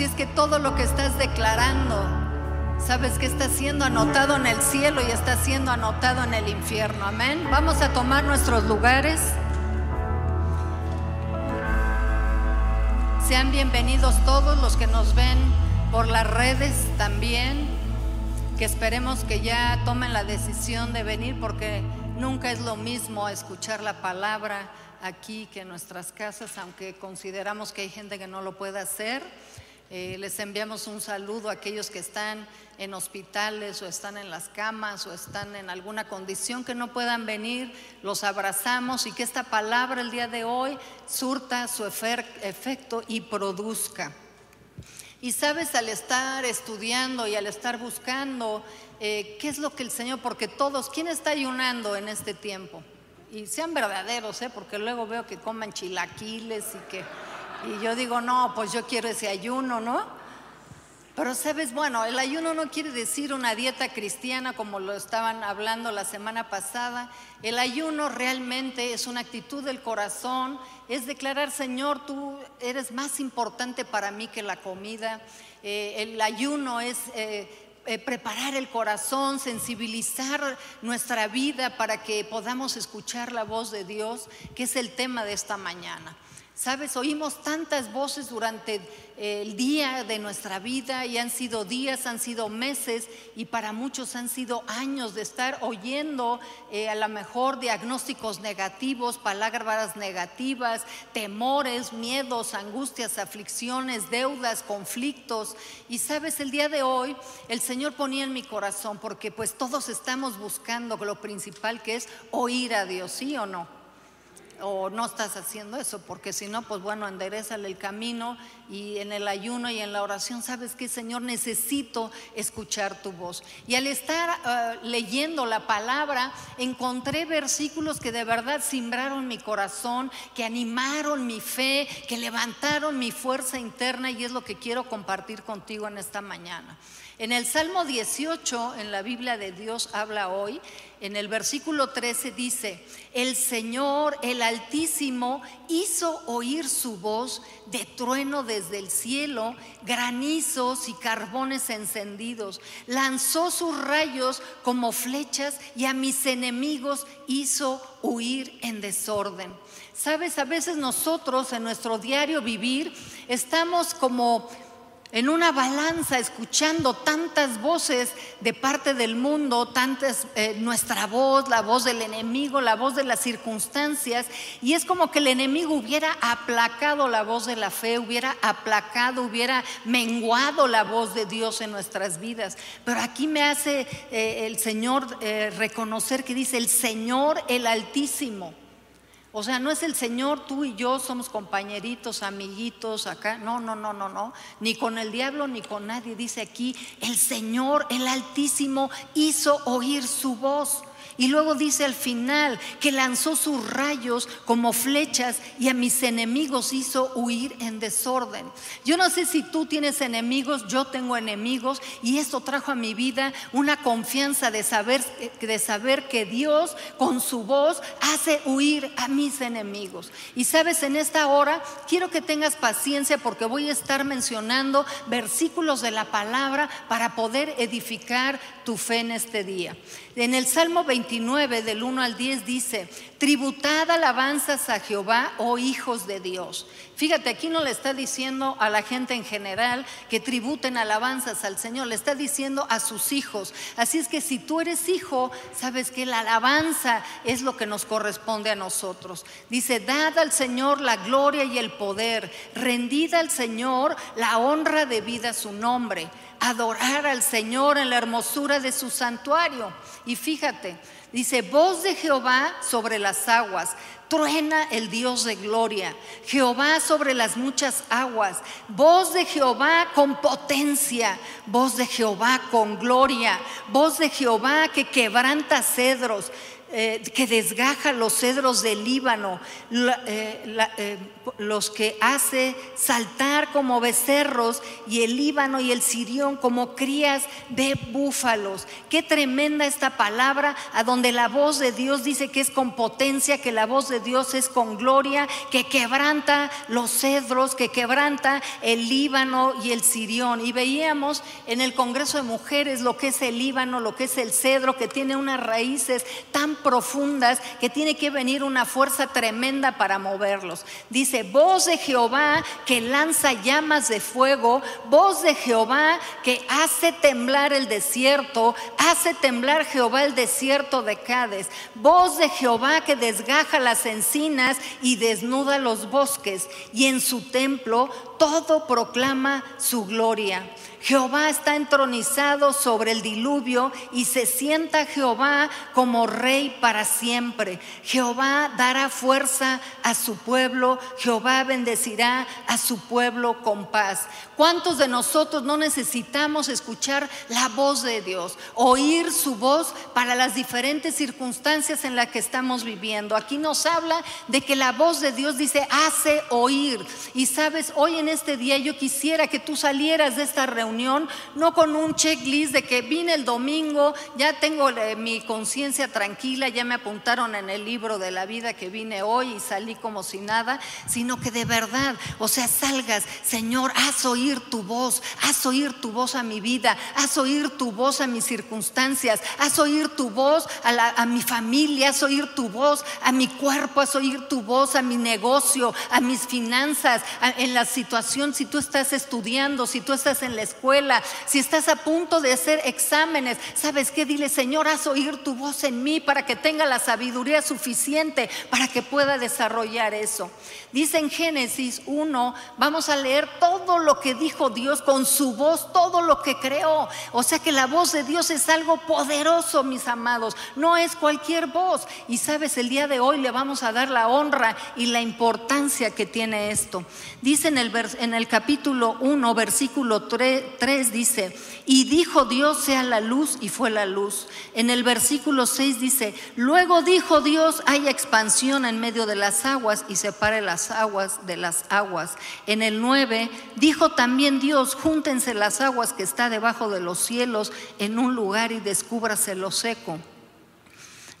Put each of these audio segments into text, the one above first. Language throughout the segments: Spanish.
Así es que todo lo que estás declarando, sabes que está siendo anotado en el cielo y está siendo anotado en el infierno. Amén. Vamos a tomar nuestros lugares. Sean bienvenidos todos los que nos ven por las redes también, que esperemos que ya tomen la decisión de venir porque nunca es lo mismo escuchar la palabra aquí que en nuestras casas, aunque consideramos que hay gente que no lo puede hacer. Eh, les enviamos un saludo a aquellos que están en hospitales o están en las camas o están en alguna condición que no puedan venir. Los abrazamos y que esta palabra el día de hoy surta su efecto y produzca. Y sabes, al estar estudiando y al estar buscando, eh, ¿qué es lo que el Señor, porque todos, ¿quién está ayunando en este tiempo? Y sean verdaderos, ¿eh? porque luego veo que coman chilaquiles y que y yo digo, no, pues yo quiero ese ayuno, ¿no? Pero sabes, bueno, el ayuno no quiere decir una dieta cristiana como lo estaban hablando la semana pasada. El ayuno realmente es una actitud del corazón, es declarar, Señor, tú eres más importante para mí que la comida. Eh, el ayuno es... Eh, eh, preparar el corazón, sensibilizar nuestra vida para que podamos escuchar la voz de Dios, que es el tema de esta mañana. Sabes, oímos tantas voces durante eh, el día de nuestra vida y han sido días, han sido meses y para muchos han sido años de estar oyendo eh, a lo mejor diagnósticos negativos, palabras negativas, temores, miedos, angustias, aflicciones, deudas, conflictos. Y sabes, el día de hoy el Señor ponía en mi corazón porque pues todos estamos buscando lo principal que es oír a Dios, ¿sí o no? O no estás haciendo eso, porque si no, pues bueno, enderezale el camino y en el ayuno y en la oración, sabes que Señor, necesito escuchar tu voz. Y al estar eh, leyendo la palabra, encontré versículos que de verdad simbraron mi corazón, que animaron mi fe, que levantaron mi fuerza interna y es lo que quiero compartir contigo en esta mañana. En el Salmo 18, en la Biblia de Dios habla hoy, en el versículo 13 dice, el Señor, el Altísimo, hizo oír su voz de trueno desde el cielo, granizos y carbones encendidos, lanzó sus rayos como flechas y a mis enemigos hizo huir en desorden. Sabes, a veces nosotros en nuestro diario vivir estamos como en una balanza, escuchando tantas voces de parte del mundo, tantas, eh, nuestra voz, la voz del enemigo, la voz de las circunstancias, y es como que el enemigo hubiera aplacado la voz de la fe, hubiera aplacado, hubiera menguado la voz de Dios en nuestras vidas. Pero aquí me hace eh, el Señor eh, reconocer que dice, el Señor el Altísimo. O sea, no es el Señor, tú y yo somos compañeritos, amiguitos acá. No, no, no, no, no. Ni con el diablo ni con nadie. Dice aquí, el Señor, el Altísimo, hizo oír su voz. Y luego dice al final que lanzó sus rayos como flechas y a mis enemigos hizo huir en desorden. Yo no sé si tú tienes enemigos, yo tengo enemigos y esto trajo a mi vida una confianza de saber, de saber que Dios con su voz hace huir a mis enemigos. Y sabes, en esta hora quiero que tengas paciencia porque voy a estar mencionando versículos de la palabra para poder edificar tu fe en este día. En el Salmo 29 del 1 al 10 dice, tributad alabanzas a Jehová, oh hijos de Dios. Fíjate, aquí no le está diciendo a la gente en general que tributen alabanzas al Señor, le está diciendo a sus hijos. Así es que si tú eres hijo, sabes que la alabanza es lo que nos corresponde a nosotros. Dice, dad al Señor la gloria y el poder, rendida al Señor la honra debida a su nombre adorar al Señor en la hermosura de su santuario. Y fíjate, dice, voz de Jehová sobre las aguas, truena el Dios de gloria, Jehová sobre las muchas aguas, voz de Jehová con potencia, voz de Jehová con gloria, voz de Jehová que quebranta cedros eh, que desgaja los cedros del Líbano, eh, eh, los que hace saltar como becerros y el Líbano y el Sirión como crías de búfalos. Qué tremenda esta palabra, a donde la voz de Dios dice que es con potencia, que la voz de Dios es con gloria, que quebranta los cedros, que quebranta el Líbano y el Sirión. Y veíamos en el Congreso de Mujeres lo que es el Líbano, lo que es el cedro, que tiene unas raíces tan profundas que tiene que venir una fuerza tremenda para moverlos. Dice, voz de Jehová que lanza llamas de fuego, voz de Jehová que hace temblar el desierto, hace temblar Jehová el desierto de Cades, voz de Jehová que desgaja las encinas y desnuda los bosques, y en su templo todo proclama su gloria. Jehová está entronizado sobre el diluvio y se sienta Jehová como rey para siempre. Jehová dará fuerza a su pueblo, Jehová bendecirá a su pueblo con paz. ¿Cuántos de nosotros no necesitamos escuchar la voz de Dios, oír su voz para las diferentes circunstancias en las que estamos viviendo? Aquí nos habla de que la voz de Dios dice, hace oír. Y sabes, hoy en este día yo quisiera que tú salieras de esta reunión no con un checklist de que vine el domingo, ya tengo eh, mi conciencia tranquila, ya me apuntaron en el libro de la vida que vine hoy y salí como si nada, sino que de verdad, o sea, salgas, Señor, haz oír tu voz, haz oír tu voz a mi vida, haz oír tu voz a mis circunstancias, haz oír tu voz a, a mi familia, haz oír tu voz a mi cuerpo, haz oír tu voz a mi negocio, a mis finanzas, en la situación, si tú estás estudiando, si tú estás en la escuela, si estás a punto de hacer exámenes, ¿sabes qué? Dile, Señor, haz oír tu voz en mí para que tenga la sabiduría suficiente para que pueda desarrollar eso. Dice en Génesis 1, vamos a leer todo lo que dijo Dios con su voz, todo lo que creó. O sea que la voz de Dios es algo poderoso, mis amados, no es cualquier voz. Y sabes, el día de hoy le vamos a dar la honra y la importancia que tiene esto. Dice en el, en el capítulo 1, versículo 3, 3 dice, y dijo Dios sea la luz y fue la luz. En el versículo 6 dice, luego dijo Dios hay expansión en medio de las aguas y separe las aguas de las aguas. En el 9 dijo también Dios, júntense las aguas que está debajo de los cielos en un lugar y descúbrase lo seco.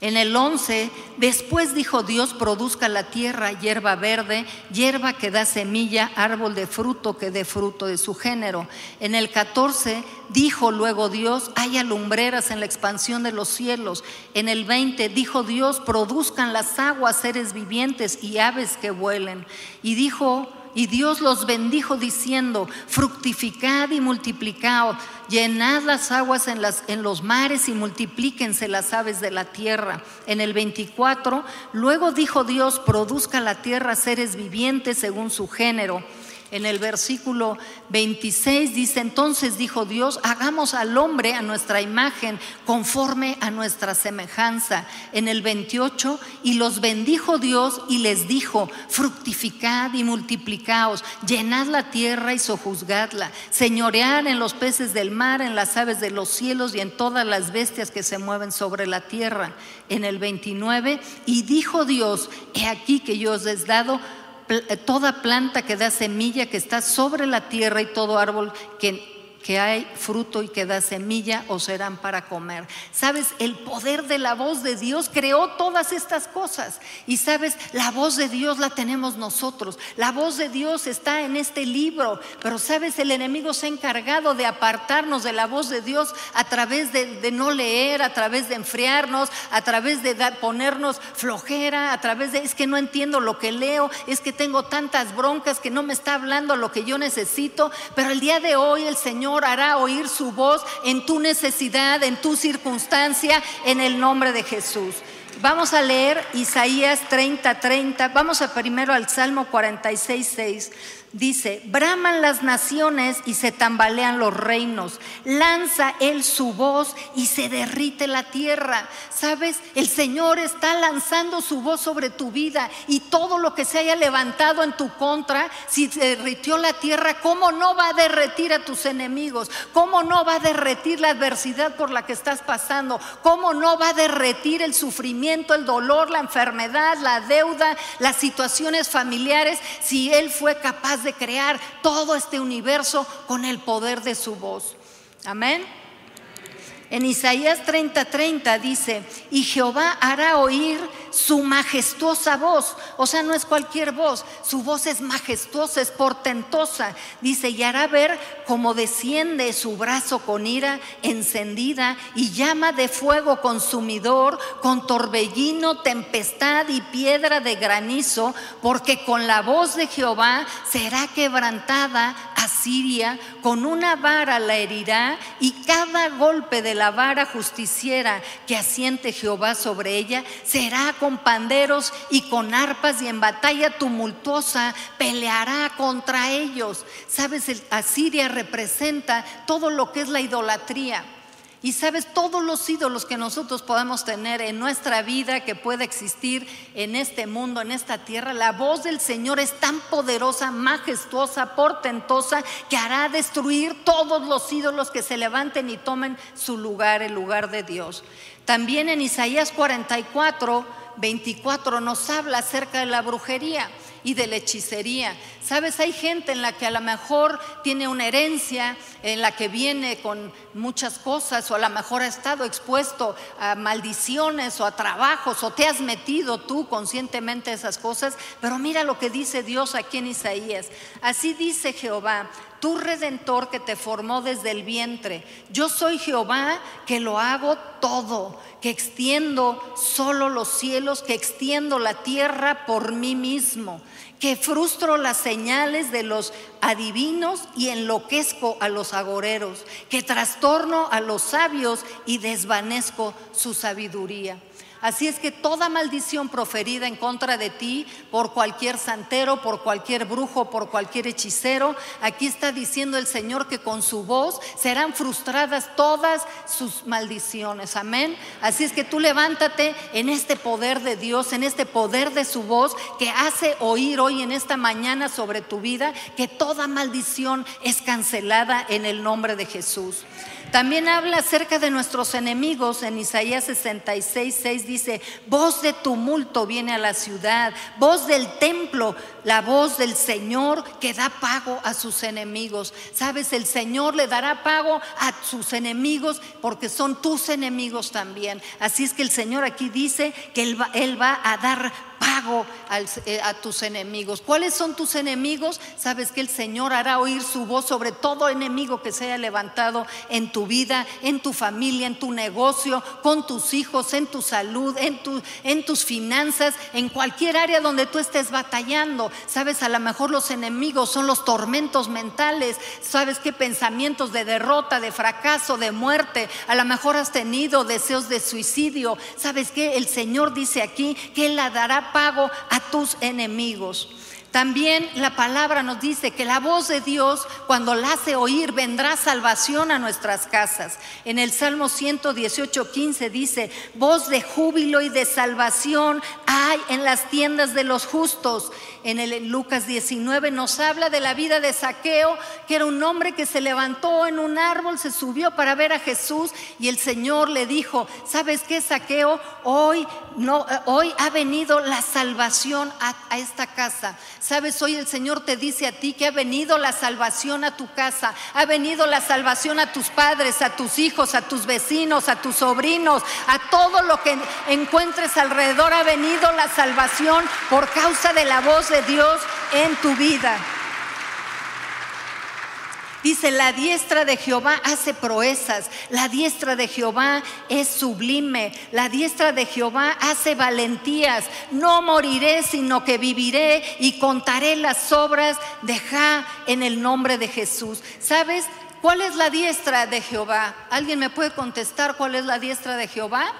En el 11, después dijo Dios, produzca la tierra hierba verde, hierba que da semilla, árbol de fruto que dé fruto de su género. En el 14, dijo luego Dios, haya lumbreras en la expansión de los cielos. En el 20, dijo Dios, produzcan las aguas seres vivientes y aves que vuelen. Y dijo y Dios los bendijo diciendo, fructificad y multiplicaos, llenad las aguas en, las, en los mares y multiplíquense las aves de la tierra. En el 24, luego dijo Dios, produzca la tierra seres vivientes según su género en el versículo 26 dice, entonces dijo Dios, hagamos al hombre a nuestra imagen, conforme a nuestra semejanza. En el 28, y los bendijo Dios y les dijo, fructificad y multiplicaos, llenad la tierra y sojuzgadla, señoread en los peces del mar, en las aves de los cielos y en todas las bestias que se mueven sobre la tierra. En el 29, y dijo Dios, he aquí que yo os he dado toda planta que da semilla que está sobre la tierra y todo árbol que que hay fruto y que da semilla o serán para comer. Sabes, el poder de la voz de Dios creó todas estas cosas. Y sabes, la voz de Dios la tenemos nosotros. La voz de Dios está en este libro. Pero sabes, el enemigo se ha encargado de apartarnos de la voz de Dios a través de, no leer, a través de enfriarnos, a través de ponernos flojera, a través de, es que no entiendo lo que leo, es que tengo tantas broncas que no me está hablando lo que yo necesito. Pero el día de hoy el Señor hará oír su voz en tu necesidad, en tu circunstancia, en el nombre de Jesús. Vamos a leer Isaías 30, 30. Vamos a primero al Salmo 46, 6. Dice, braman las naciones y se tambalean los reinos, lanza él su voz y se derrite la tierra. ¿Sabes? El Señor está lanzando su voz sobre tu vida y todo lo que se haya levantado en tu contra, si derritió la tierra, ¿cómo no va a derretir a tus enemigos? ¿Cómo no va a derretir la adversidad por la que estás pasando? ¿Cómo no va a derretir el sufrimiento, el dolor, la enfermedad, la deuda, las situaciones familiares, si Él fue capaz de crear todo este universo con el poder de su voz. Amén. En Isaías 30:30 30 dice, y Jehová hará oír su majestuosa voz. O sea, no es cualquier voz, su voz es majestuosa, es portentosa. Dice, y hará ver cómo desciende su brazo con ira encendida y llama de fuego consumidor, con torbellino, tempestad y piedra de granizo, porque con la voz de Jehová será quebrantada Asiria, con una vara la herirá y cada golpe de la vara justiciera que asiente Jehová sobre ella será con panderos y con arpas y en batalla tumultuosa peleará contra ellos. Sabes, Asiria representa todo lo que es la idolatría. Y sabes, todos los ídolos que nosotros podemos tener en nuestra vida, que puede existir en este mundo, en esta tierra, la voz del Señor es tan poderosa, majestuosa, portentosa, que hará destruir todos los ídolos que se levanten y tomen su lugar, el lugar de Dios. También en Isaías 44, 24 nos habla acerca de la brujería y de la hechicería. Sabes, hay gente en la que a lo mejor tiene una herencia, en la que viene con muchas cosas, o a lo mejor ha estado expuesto a maldiciones o a trabajos, o te has metido tú conscientemente a esas cosas. Pero mira lo que dice Dios aquí en Isaías. Así dice Jehová, tu redentor que te formó desde el vientre. Yo soy Jehová que lo hago todo, que extiendo solo los cielos, que extiendo la tierra por mí mismo, que frustro las señales de los adivinos y enloquezco a los agoreros, que trastorno a los sabios y desvanezco su sabiduría. Así es que toda maldición proferida en contra de ti por cualquier santero, por cualquier brujo, por cualquier hechicero, aquí está diciendo el Señor que con su voz serán frustradas todas sus maldiciones. Amén. Así es que tú levántate en este poder de Dios, en este poder de su voz que hace oír hoy en esta mañana sobre tu vida que toda maldición es cancelada en el nombre de Jesús. También habla acerca de nuestros enemigos. En Isaías 66, 6 dice, voz de tumulto viene a la ciudad, voz del templo, la voz del Señor que da pago a sus enemigos. Sabes, el Señor le dará pago a sus enemigos porque son tus enemigos también. Así es que el Señor aquí dice que Él va, a dar pago eh, a tus enemigos. ¿Cuáles son tus enemigos? Sabes que el Señor hará oír su voz sobre todo enemigo que se haya levantado en tu vida, en tu familia, en tu negocio, con tus hijos, en tu salud, en tus finanzas, en cualquier área donde tú estés batallando. Sabes, a lo mejor los enemigos son los tormentos mentales. Sabes qué pensamientos de derrota, de fracaso, de muerte. A lo mejor has tenido deseos de suicidio. Sabes que el Señor dice aquí que Él la dará pago a tus enemigos. También la palabra nos dice que la voz de Dios, cuando la hace oír, vendrá salvación a nuestras casas. En el Salmo 118, 15 dice, voz de júbilo y de salvación hay en las tiendas de los justos. En el Lucas 19 nos habla de la vida de Saqueo, que era un hombre que se levantó en un árbol, se subió para ver a Jesús y el Señor le dijo, ¿sabes qué, Saqueo? Hoy, no, hoy ha venido la salvación a, a esta casa. Sabes, hoy el Señor te dice a ti que ha venido la salvación a tu casa, ha venido la salvación a tus padres, a tus hijos, a tus vecinos, a tus sobrinos, a todo lo que encuentres alrededor. Ha venido la salvación por causa de la voz de Dios en tu vida. Dice, la diestra de Jehová hace proezas, la diestra de Jehová es sublime, la diestra de Jehová hace valentías. No moriré, sino que viviré y contaré las obras de Ja en el nombre de Jesús. ¿Sabes cuál es la diestra de Jehová? ¿Alguien me puede contestar cuál es la diestra de Jehová?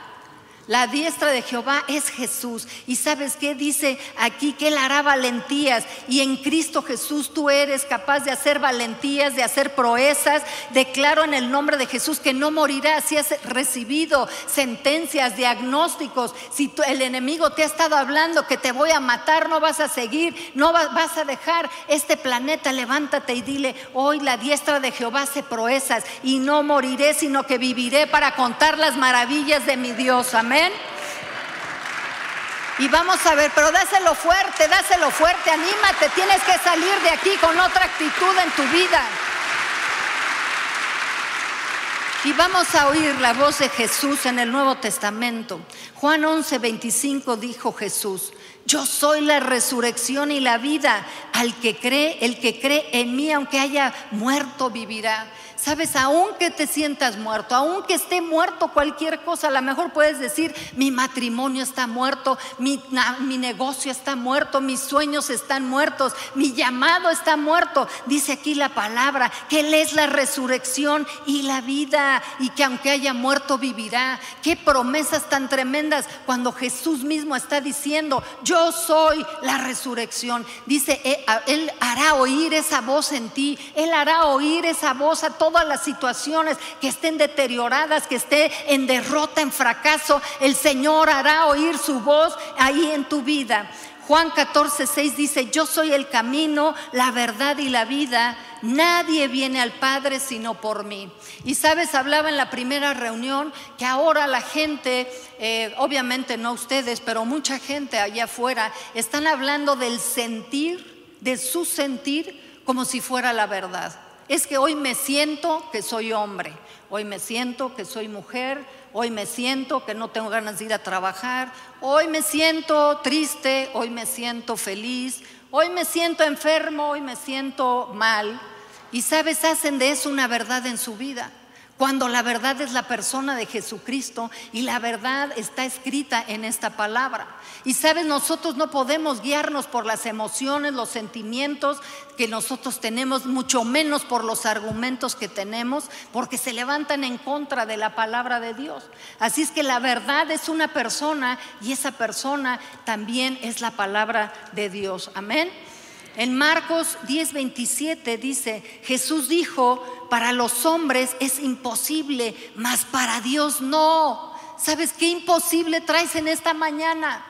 La diestra de Jehová es Jesús. Y sabes qué dice aquí que Él hará valentías. Y en Cristo Jesús tú eres capaz de hacer valentías, de hacer proezas. Declaro en el nombre de Jesús que no morirás si has recibido sentencias, diagnósticos. Si el enemigo te ha estado hablando que te voy a matar, no vas a seguir, no vas a dejar este planeta. Levántate y dile, hoy la diestra de Jehová hace proezas y no moriré, sino que viviré para contar las maravillas de mi Dios. Amén. Y vamos a ver, pero dáselo fuerte, dáselo fuerte, anímate, tienes que salir de aquí con otra actitud en tu vida. Y vamos a oír la voz de Jesús en el Nuevo Testamento. Juan 11, 25 dijo Jesús, yo soy la resurrección y la vida. Al que cree, el que cree en mí, aunque haya muerto, vivirá. Sabes, aunque te sientas muerto, aunque esté muerto cualquier cosa, a lo mejor puedes decir, mi matrimonio está muerto, mi, mi, negocio está muerto, mis sueños están muertos, mi llamado está muerto. Dice aquí la palabra, que Él es la resurrección y la vida, y que aunque haya muerto, vivirá. Qué promesas tan tremendas cuando Jesús mismo está diciendo, yo soy la resurrección. Dice, eh, Él hará oír esa voz en ti, Él hará oír esa voz a todos todas las situaciones que estén deterioradas, que esté en derrota, en fracaso, el Señor hará oír su voz ahí en tu vida. Juan 14, 6 dice, yo soy el camino, la verdad y la vida. Nadie viene al Padre sino por mí. Y sabes, hablaba en la primera reunión que ahora la gente, eh, obviamente no ustedes, pero mucha gente allá afuera, están hablando del sentir, de su sentir, como si fuera la verdad es que hoy me siento que soy hombre, hoy me siento que soy mujer, hoy me siento que no tengo ganas de ir a trabajar, hoy me siento triste, hoy me siento feliz, hoy me siento enfermo, hoy me siento mal. Y sabes, hacen de eso una verdad en su vida cuando la verdad es la persona de Jesucristo y la verdad está escrita en esta palabra. Y sabes, nosotros no podemos guiarnos por las emociones, los sentimientos que nosotros tenemos, mucho menos por los argumentos que tenemos, porque se levantan en contra de la palabra de Dios. Así es que la verdad es una persona y esa persona también es la palabra de Dios. Amén. En Marcos 10:27 dice, Jesús dijo, para los hombres es imposible, mas para Dios no. ¿Sabes qué imposible traes en esta mañana?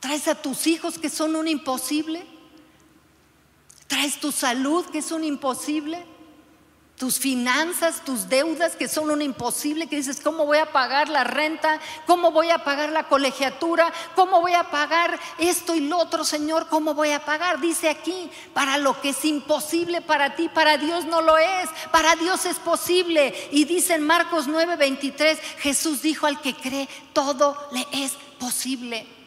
¿Traes a tus hijos que son un imposible? ¿Traes tu salud que es un imposible? Tus finanzas, tus deudas que son un imposible, que dices, ¿cómo voy a pagar la renta? ¿Cómo voy a pagar la colegiatura? ¿Cómo voy a pagar esto y lo otro, Señor? ¿Cómo voy a pagar? Dice aquí, para lo que es imposible para ti, para Dios no lo es, para Dios es posible. Y dice en Marcos 9:23, Jesús dijo al que cree, todo le es posible.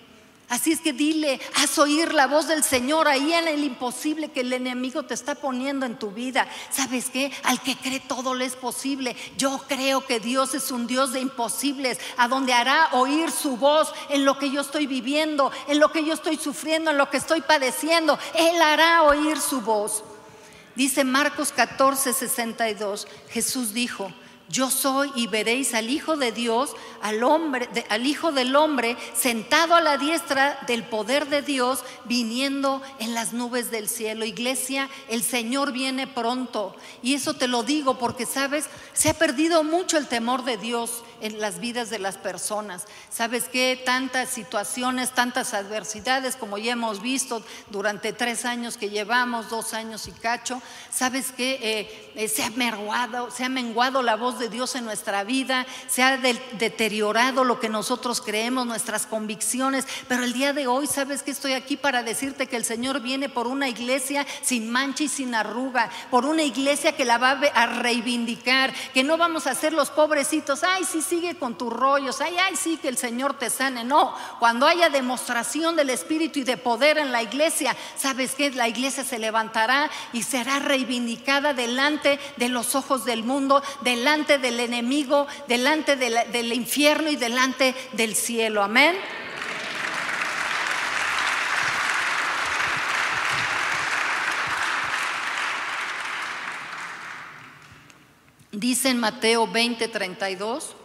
Así es que dile, haz oír la voz del Señor ahí en el imposible que el enemigo te está poniendo en tu vida. ¿Sabes qué? Al que cree todo le es posible. Yo creo que Dios es un Dios de imposibles, a donde hará oír su voz en lo que yo estoy viviendo, en lo que yo estoy sufriendo, en lo que estoy padeciendo. Él hará oír su voz. Dice Marcos 14, 62, Jesús dijo, yo soy y veréis al Hijo de Dios, al hombre, al Hijo del hombre, sentado a la diestra del poder de Dios, viniendo en las nubes del cielo. Iglesia, el Señor viene pronto. Y eso te lo digo porque, sabes, se ha perdido mucho el temor de Dios en las vidas de las personas. ¿Sabes qué? Tantas situaciones, tantas adversidades como ya hemos visto durante tres años que llevamos, dos años y cacho. ¿Sabes qué? Eh, se ha menguado, se ha menguado la voz de Dios en nuestra vida, se ha deteriorado lo que nosotros creemos, nuestras convicciones. Pero el día de hoy, ¿sabes que estoy aquí para decirte que el Señor viene por una iglesia sin mancha y sin arruga, por una iglesia que la va a reivindicar, que no vamos a ser los pobrecitos, ay, sí, sigue con tus rollos, ay, ay, sí que el Señor te sane. No, cuando haya demostración del Espíritu y de poder en la iglesia, ¿sabes que La iglesia se levantará y será reivindicada delante de los ojos del mundo, delante del enemigo, delante del infierno y delante del cielo. Amén. Dice en Mateo 20, 32.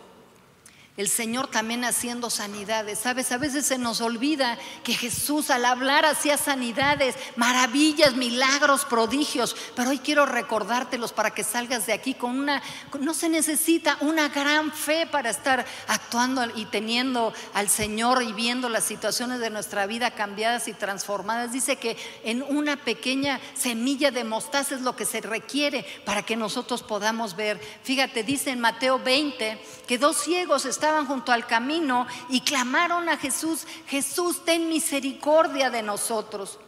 El Señor también haciendo sanidades. Sabes, a veces se nos olvida que Jesús al hablar hacía sanidades, maravillas, milagros, prodigios. Pero hoy quiero recordártelos para que salgas de aquí con una, no se necesita una gran fe para estar actuando y teniendo al Señor y viendo las situaciones de nuestra vida cambiadas y transformadas. Dice que en una pequeña semilla de mostaza es lo que se requiere para que nosotros podamos ver. Fíjate, dice en Mateo 20 que dos ciegos están junto al camino y clamaron a Jesús, Jesús, ten misericordia de nosotros.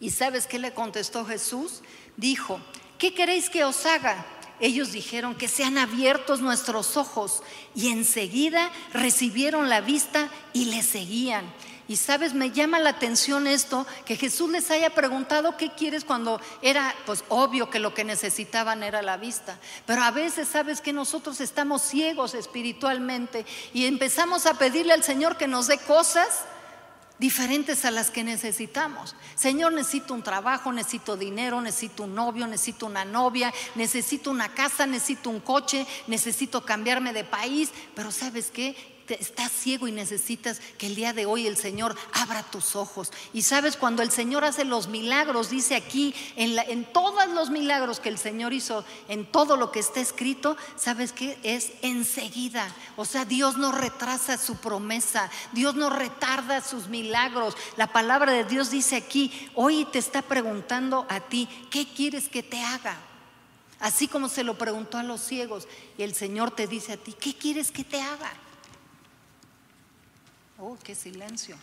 ¿Y sabes qué le contestó Jesús? Dijo, ¿qué queréis que os haga? Ellos dijeron que sean abiertos nuestros ojos y enseguida recibieron la vista y le seguían. Y sabes, me llama la atención esto, que Jesús les haya preguntado qué quieres cuando era, pues obvio que lo que necesitaban era la vista. Pero a veces sabes que nosotros estamos ciegos espiritualmente y empezamos a pedirle al Señor que nos dé cosas diferentes a las que necesitamos. Señor, necesito un trabajo, necesito dinero, necesito un novio, necesito una novia, necesito una casa, necesito un coche, necesito cambiarme de país, pero ¿sabes qué? Estás ciego y necesitas que el día de hoy el Señor abra tus ojos. Y sabes, cuando el Señor hace los milagros, dice aquí, en, todos los milagros que el Señor hizo, en todo lo que está escrito, ¿sabes qué? Es enseguida. O sea, Dios no retrasa su promesa, Dios no retarda sus milagros. La palabra de Dios dice aquí, hoy te está preguntando a ti, ¿qué quieres que te haga? Así como se lo preguntó a los ciegos y el Señor te dice a ti, ¿qué quieres que te haga? Oh, qué silencio.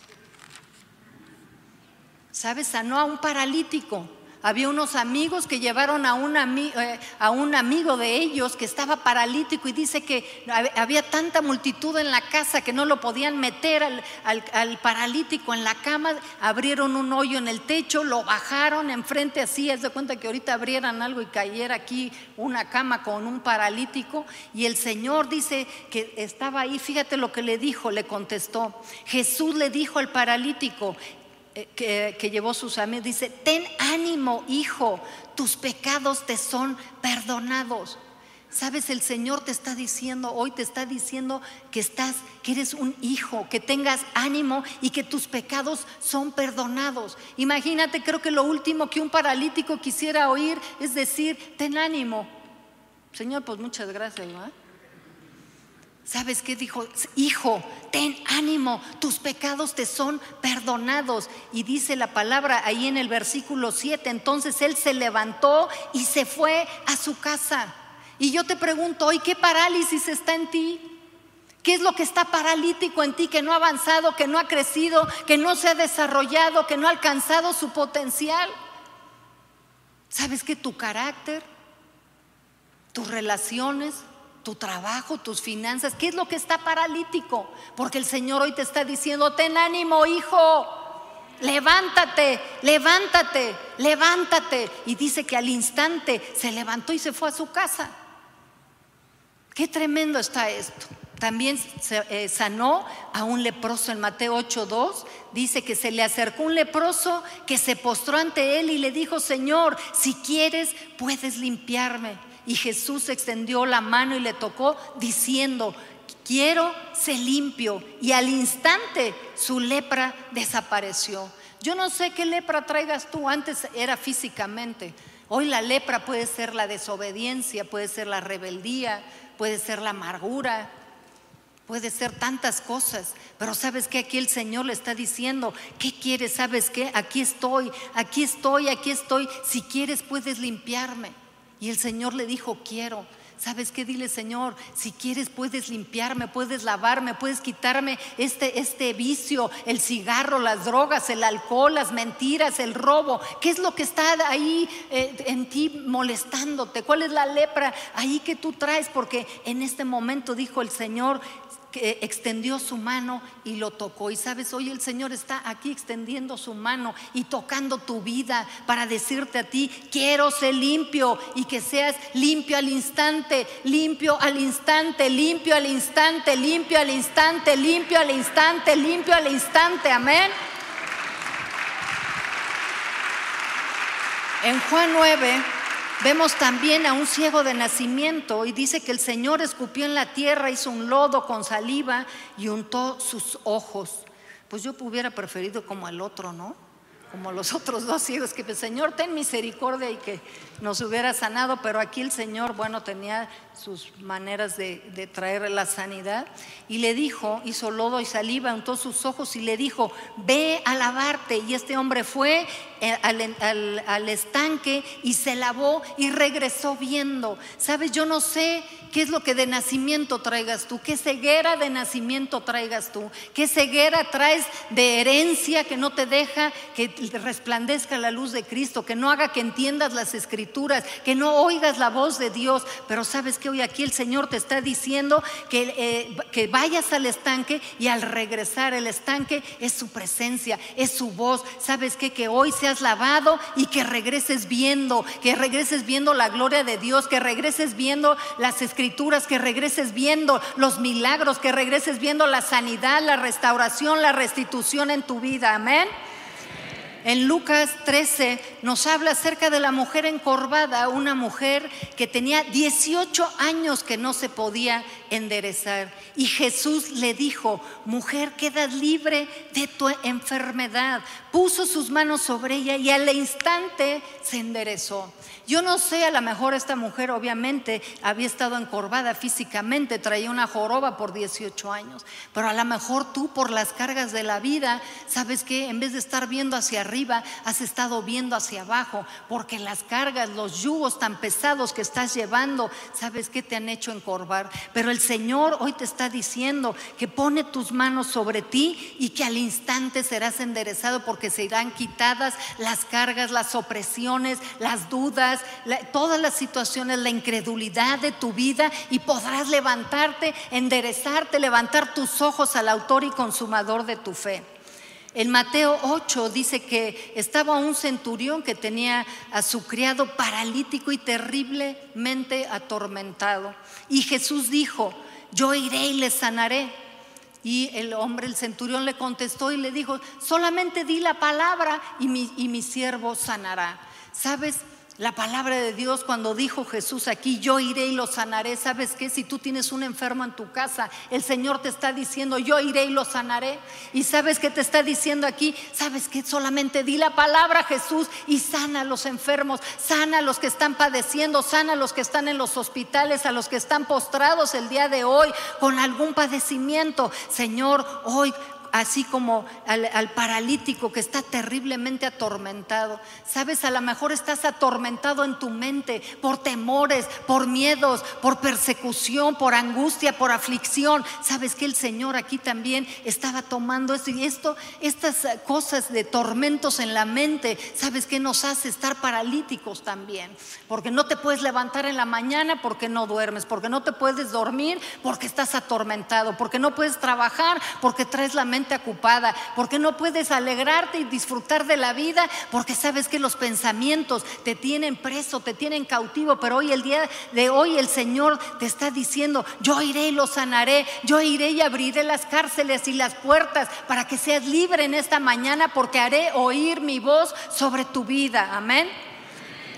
¿Sabes? Sanó a un paralítico. Había unos amigos que llevaron a un, eh, a un, amigo de ellos que estaba paralítico y dice que había tanta multitud en la casa que no lo podían meter al, al, paralítico en la cama. Abrieron un hoyo en el techo, lo bajaron enfrente así. Es de cuenta que ahorita abrieran algo y cayera aquí una cama con un paralítico. Y el Señor dice que estaba ahí. Fíjate lo que le dijo, le contestó. Jesús le dijo al paralítico, eh, que, llevó sus amigos, dice, ten ánimo, hijo, tus pecados te son perdonados. Sabes, el Señor te está diciendo, hoy te está diciendo que estás, que eres un hijo, que tengas ánimo y que tus pecados son perdonados. Imagínate, creo que lo último que un paralítico quisiera oír es decir, ten ánimo. Señor, pues muchas gracias, ¿no? ¿Sabes qué dijo? Hijo, ten ánimo, tus pecados te son perdonados. Y dice la palabra ahí en el versículo 7, entonces él se levantó y se fue a su casa. Y yo te pregunto hoy, ¿qué parálisis está en ti? ¿Qué es lo que está paralítico en ti, que no ha avanzado, que no ha crecido, que no se ha desarrollado, que no ha alcanzado su potencial? ¿Sabes que tu carácter, tus relaciones, tu trabajo, tus finanzas, ¿qué es lo que está paralítico? Porque el Señor hoy te está diciendo, ten ánimo, hijo, levántate, levántate, levántate. Y dice que al instante se levantó y se fue a su casa. Qué tremendo está esto. También eh, sanó a un leproso en Mateo 8:2. Dice que se le acercó un leproso que se postró ante él y le dijo, Señor, si quieres, puedes limpiarme. Y Jesús extendió la mano y le tocó diciendo, quiero ser limpio. Y al instante su lepra desapareció. Yo no sé qué lepra traigas tú, antes era físicamente. Hoy la lepra puede ser la desobediencia, puede ser la rebeldía, puede ser la amargura, puede ser tantas cosas. Pero sabes que aquí el Señor le está diciendo, ¿qué quieres? ¿Sabes qué? Aquí estoy, aquí estoy, aquí estoy. Si quieres puedes limpiarme. Y el Señor le dijo, quiero. ¿Sabes qué? Dile, Señor, si quieres puedes limpiarme, puedes lavarme, puedes quitarme este, este vicio, el cigarro, las drogas, el alcohol, las mentiras, el robo. ¿Qué es lo que está ahí eh, en ti molestándote? ¿Cuál es la lepra ahí que tú traes? Porque en este momento dijo el Señor, que extendió su mano y lo tocó. Y sabes, hoy el Señor está aquí extendiendo su mano y tocando tu vida para decirte a ti, quiero ser limpio y que seas limpio al instante, limpio al instante, limpio al instante, limpio al instante, limpio al instante, limpio al instante. Amén. En Juan 9 Vemos también a un ciego de nacimiento y dice que el Señor escupió en la tierra, hizo un lodo con saliva y untó sus ojos. Pues yo hubiera preferido como el otro, ¿no? como los otros dos ciegos, que el Señor ten misericordia y que nos hubiera sanado, pero aquí el Señor, bueno, tenía sus maneras de, traer la sanidad, y le dijo, hizo lodo y saliva, untó sus ojos y le dijo, ve a lavarte, y este hombre fue eh, al, al estanque y se lavó y regresó viendo. Sabes, yo no sé qué es lo que de nacimiento traigas tú, qué ceguera de nacimiento traigas tú, qué ceguera traes de herencia que no te deja que resplandezca la luz de Cristo, que no haga que entiendas las escrituras, que no oigas la voz de Dios. Pero sabes que hoy aquí el Señor te está diciendo que, eh, que vayas al estanque y al regresar el estanque es su presencia, es su voz. ¿Sabes qué? Que hoy seas lavado y que regreses viendo, que regreses viendo la gloria de Dios, que regreses viendo las escrituras, que regreses viendo los milagros, que regreses viendo la sanidad, la restauración, la restitución en tu vida. Amén. En Lucas 13 nos habla acerca de la mujer encorvada, una mujer que tenía 18 años que no se podía enderezar. Y Jesús le dijo, mujer, quedas libre de tu enfermedad. Puso sus manos sobre ella y al instante se enderezó. Yo no sé, a lo mejor esta mujer obviamente había estado encorvada físicamente, traía una joroba por 18 años, pero a lo mejor tú por las cargas de la vida, sabes que en vez de estar viendo hacia arriba, has estado viendo hacia abajo, porque las cargas, los yugos tan pesados que estás llevando, sabes que te han hecho encorvar. Pero el Señor hoy te está diciendo que pone tus manos sobre ti y que al instante serás enderezado porque se irán quitadas las cargas, las opresiones, las dudas todas las situaciones, la incredulidad de tu vida y podrás levantarte, enderezarte, levantar tus ojos al autor y consumador de tu fe. En Mateo 8 dice que estaba un centurión que tenía a su criado paralítico y terriblemente atormentado. Y Jesús dijo, yo iré y le sanaré. Y el hombre, el centurión le contestó y le dijo, solamente di la palabra y mi, y mi siervo sanará. ¿Sabes? La palabra de Dios cuando dijo Jesús aquí, yo iré y lo sanaré. ¿Sabes qué? Si tú tienes un enfermo en tu casa, el Señor te está diciendo, yo iré y lo sanaré. Y sabes qué te está diciendo aquí, sabes que solamente di la palabra Jesús y sana a los enfermos, sana a los que están padeciendo, sana a los que están en los hospitales, a los que están postrados el día de hoy con algún padecimiento. Señor, hoy así como al, paralítico que está terriblemente atormentado. Sabes, a lo mejor estás atormentado en tu mente por temores, por miedos, por persecución, por angustia, por aflicción. Sabes que el Señor aquí también estaba tomando esto y esto, estas cosas de tormentos en la mente, sabes que nos hace estar paralíticos también, porque no te puedes levantar en la mañana porque no duermes, porque no te puedes dormir porque estás atormentado, porque no puedes trabajar porque traes la mente ocupada, porque no puedes alegrarte y disfrutar de la vida, porque sabes que los pensamientos te tienen preso, te tienen cautivo, pero hoy el día de hoy el Señor te está diciendo, yo iré y lo sanaré, yo iré y abriré las cárceles y las puertas para que seas libre en esta mañana, porque haré oír mi voz sobre tu vida. Amén.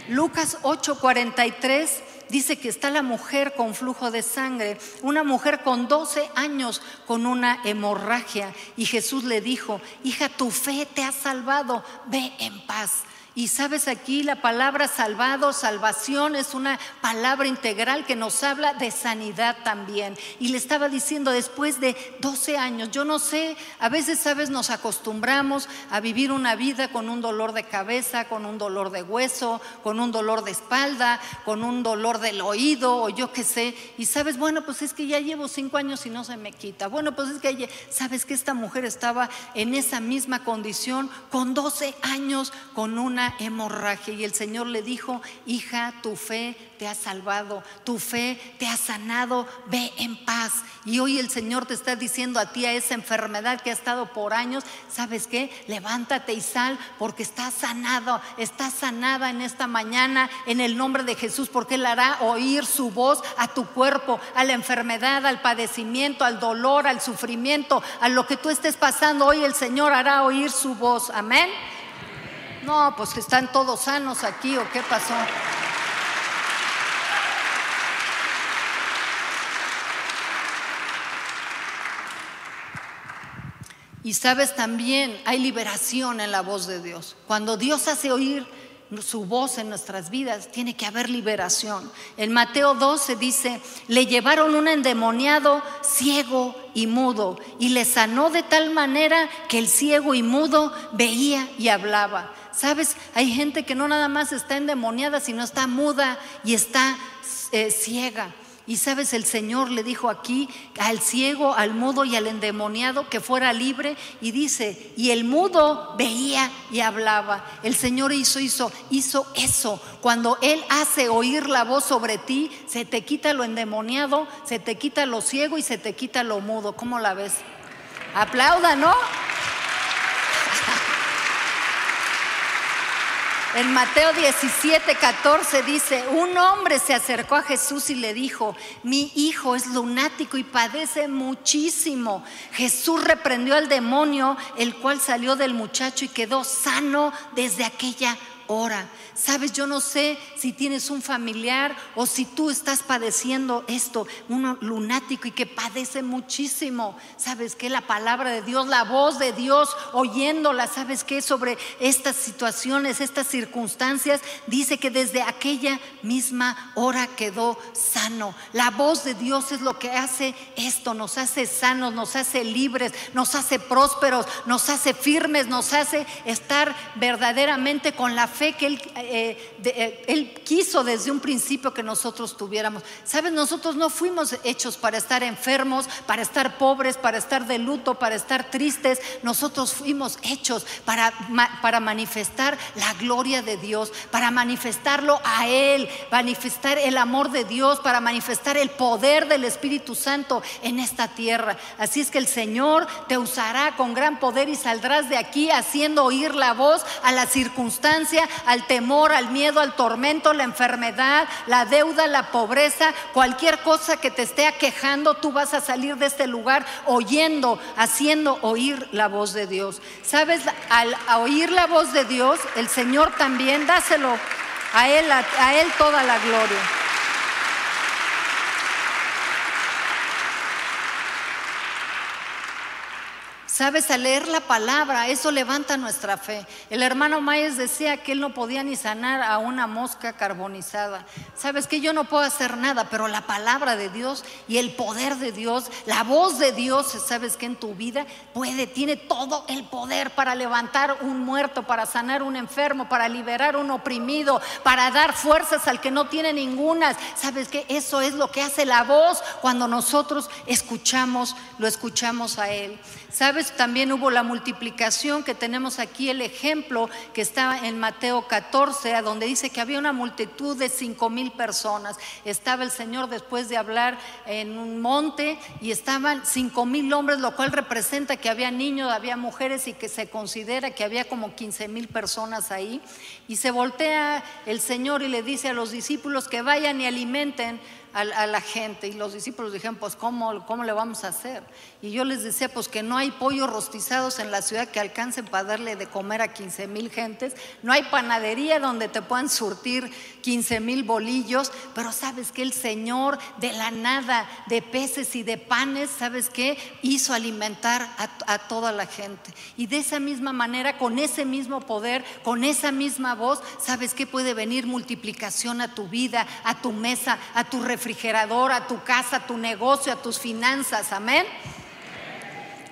Lucas 8:43 dice que está la mujer con flujo de sangre, una mujer con 12 años con una hemorragia. Y Jesús le dijo, hija, tu fe te ha salvado, ve en paz. Y sabes aquí la palabra salvado, salvación es una palabra integral que nos habla de sanidad también. Y le estaba diciendo después de 12 años, yo no sé, a veces sabes nos acostumbramos a vivir una vida con un dolor de cabeza, con un dolor de hueso, con un dolor de espalda, con un dolor del oído o yo qué sé. Y sabes, bueno, pues es que ya llevo cinco años y no se me quita. Bueno, pues es que sabes que esta mujer estaba en esa misma condición con 12 años con una hemorragia y el Señor le dijo, hija, tu fe te ha salvado, tu fe te ha sanado, ve en paz. Y hoy el Señor te está diciendo a ti a esa enfermedad que ha estado por años, ¿sabes qué? Levántate y sal porque estás sanado, estás sanada en esta mañana en el nombre de Jesús porque Él hará oír su voz a tu cuerpo, a la enfermedad, al padecimiento, al dolor, al sufrimiento, a lo que tú estés pasando. Hoy el Señor hará oír su voz. Amén. No, pues que están todos sanos aquí o qué pasó. Y sabes también, hay liberación en la voz de Dios. Cuando Dios hace oír su voz en nuestras vidas, tiene que haber liberación. En Mateo 12 dice, le llevaron un endemoniado ciego y mudo y le sanó de tal manera que el ciego y mudo veía y hablaba. Sabes, hay gente que no nada más está endemoniada, sino está muda y está eh, ciega. Y sabes, el Señor le dijo aquí al ciego, al mudo y al endemoniado que fuera libre. Y dice, y el mudo veía y hablaba. El Señor hizo, hizo, hizo eso. Cuando Él hace oír la voz sobre ti, se te quita lo endemoniado, se te quita lo ciego y se te quita lo mudo. ¿Cómo la ves? Aplauda, ¿no? En Mateo 17, 14 dice, un hombre se acercó a Jesús y le dijo, mi hijo es lunático y padece muchísimo. Jesús reprendió al demonio, el cual salió del muchacho y quedó sano desde aquella hora. Sabes, yo no sé si tienes un familiar o si tú estás padeciendo esto, uno lunático y que padece muchísimo. Sabes que la palabra de Dios, la voz de Dios, oyéndola, sabes que sobre estas situaciones, estas circunstancias, dice que desde aquella misma hora quedó sano. La voz de Dios es lo que hace esto, nos hace sanos, nos hace libres, nos hace prósperos, nos hace firmes, nos hace estar verdaderamente con la fe que Él eh, eh, él quiso desde un principio que nosotros tuviéramos. Sabes, nosotros no fuimos hechos para estar enfermos, para estar pobres, para estar de luto, para estar tristes. Nosotros fuimos hechos para, para manifestar la gloria de Dios, para manifestarlo a Él, manifestar el amor de Dios, para manifestar el poder del Espíritu Santo en esta tierra. Así es que el Señor te usará con gran poder y saldrás de aquí haciendo oír la voz a la circunstancia, al temor al miedo, al tormento, la enfermedad, la deuda, la pobreza, cualquier cosa que te esté aquejando, tú vas a salir de este lugar oyendo, haciendo oír la voz de Dios. ¿Sabes? Al oír la voz de Dios, el Señor también, dáselo a Él, a Él toda la gloria. Sabes, al leer la palabra, eso levanta nuestra fe. El hermano Mayes decía que él no podía ni sanar a una mosca carbonizada. Sabes que yo no puedo hacer nada, pero la palabra de Dios y el poder de Dios, la voz de Dios, sabes que en tu vida puede, tiene todo el poder para levantar un muerto, para sanar un enfermo, para liberar un oprimido, para dar fuerzas al que no tiene ninguna. Sabes que eso es lo que hace la voz cuando nosotros escuchamos, lo escuchamos a Él. Sabes, también hubo la multiplicación que tenemos aquí el ejemplo que estaba en Mateo 14, donde dice que había una multitud de cinco mil personas. Estaba el Señor después de hablar en un monte y estaban cinco mil hombres, lo cual representa que había niños, había mujeres y que se considera que había como 15 mil personas ahí. Y se voltea el Señor y le dice a los discípulos que vayan y alimenten a, la gente. Y los discípulos dijeron, pues ¿cómo, ¿cómo le vamos a hacer? Y yo les decía, pues que no hay pollos rostizados en la ciudad que alcancen para darle de comer a 15 mil gentes. No hay panadería donde te puedan surtir 15 mil bolillos. Pero sabes que el Señor de la nada, de peces y de panes, ¿sabes qué? Hizo alimentar a, toda la gente. Y de esa misma manera, con ese mismo poder, con esa misma voz, ¿sabes qué? Puede venir multiplicación a tu vida, a tu mesa, a tu refrigeración refrigerador, a tu casa, a tu negocio, a tus finanzas. Amén.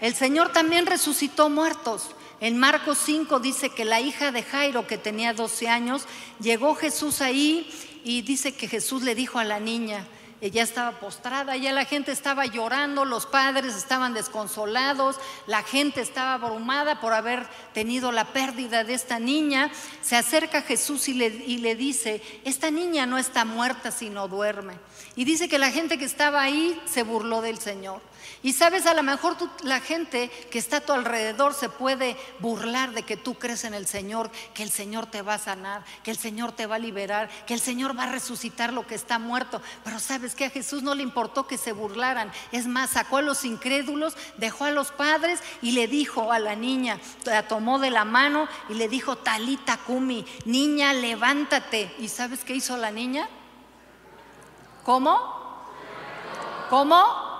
El Señor también resucitó muertos. En Marcos 5 dice que la hija de Jairo, que tenía 12 años, llegó Jesús ahí y dice que Jesús le dijo a la niña, ella estaba postrada, ya la gente estaba llorando, los padres estaban desconsolados, la gente estaba abrumada por haber tenido la pérdida de esta niña. Se acerca Jesús y le, y le dice, esta niña no está muerta sino duerme. Y dice que la gente que estaba ahí se burló del Señor. Y sabes, a lo mejor la gente que está a tu alrededor se puede burlar de que tú crees en el Señor, que el Señor te va a sanar, que el Señor te va a liberar, que el Señor va a resucitar lo que está muerto. Pero sabes que a Jesús no le importó que se burlaran. Es más, sacó a los incrédulos, dejó a los padres y le dijo a la niña, la tomó de la mano y le dijo, Talita Kumi, niña, levántate. ¿Y sabes qué hizo la niña? ¿Cómo? ¿Cómo?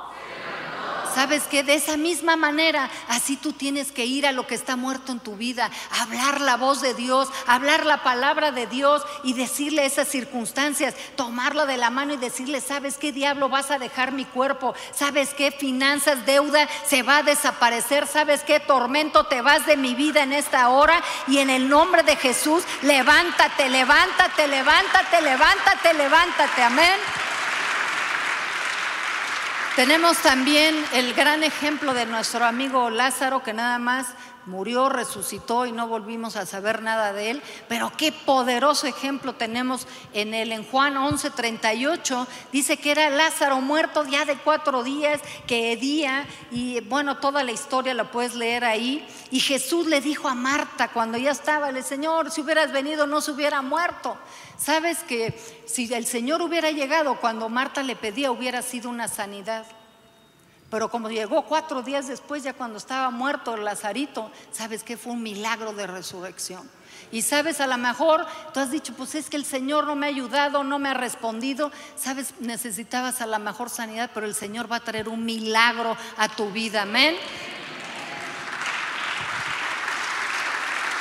¿Sabes qué? De esa misma manera, así tú tienes que ir a lo que está muerto en tu vida, hablar la voz de Dios, hablar la palabra de Dios y decirle esas circunstancias, tomarlo de la mano y decirle, ¿sabes qué diablo vas a dejar mi cuerpo? ¿Sabes qué finanzas, deuda se va a desaparecer? ¿Sabes qué tormento te vas de mi vida en esta hora? Y en el nombre de Jesús, levántate, levántate, levántate, levántate, levántate. Amén. Tenemos también el gran ejemplo de nuestro amigo Lázaro, que nada más murió, resucitó y no volvimos a saber nada de él. Pero qué poderoso ejemplo tenemos en él. En Juan 11:38 dice que era Lázaro muerto ya de cuatro días, que hedía, y bueno, toda la historia la puedes leer ahí. Y Jesús le dijo a Marta cuando ya estaba, el Señor, si hubieras venido no se hubiera muerto. Sabes que si el Señor hubiera llegado cuando Marta le pedía, hubiera sido una sanidad. Pero como llegó cuatro días después, ya cuando estaba muerto Lazarito, sabes que fue un milagro de resurrección. Y sabes, a lo mejor tú has dicho, pues es que el Señor no me ha ayudado, no me ha respondido. Sabes, necesitabas a la mejor sanidad, pero el Señor va a traer un milagro a tu vida. Amén.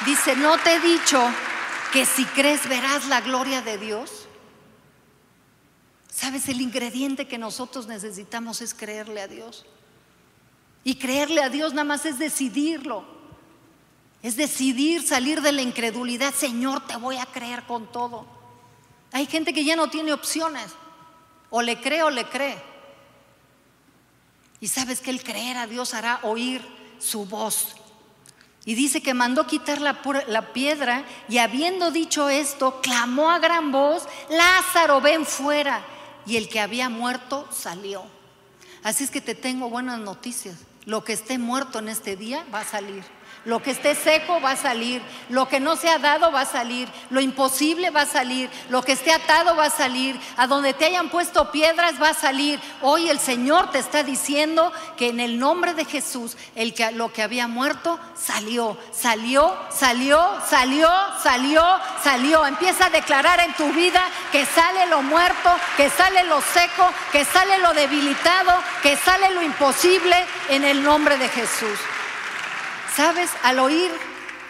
Dice, no te he dicho que si crees verás la gloria de Dios. ¿Sabes? El ingrediente que nosotros necesitamos es creerle a Dios. Y creerle a Dios nada más es decidirlo. Es decidir salir de la incredulidad. Señor, te voy a creer con todo. Hay gente que ya no tiene opciones. O le cree o le cree. Y sabes que el creer a Dios hará oír su voz. Y dice que mandó quitar la, la, piedra y habiendo dicho esto, clamó a gran voz, Lázaro, ven fuera y el que había muerto salió. Así es que te tengo buenas noticias. Lo que esté muerto en este día va a salir. Lo que esté seco va a salir. Lo que no se ha dado va a salir. Lo imposible va a salir. Lo que esté atado va a salir. A donde te hayan puesto piedras va a salir. Hoy el Señor te está diciendo que en el nombre de Jesús, el que, lo que había muerto salió. Salió, salió, salió, salió, salió. Empieza a declarar en tu vida que sale lo muerto, que sale lo seco, que sale lo debilitado, que sale lo imposible en el nombre de Jesús. Sabes, al oír,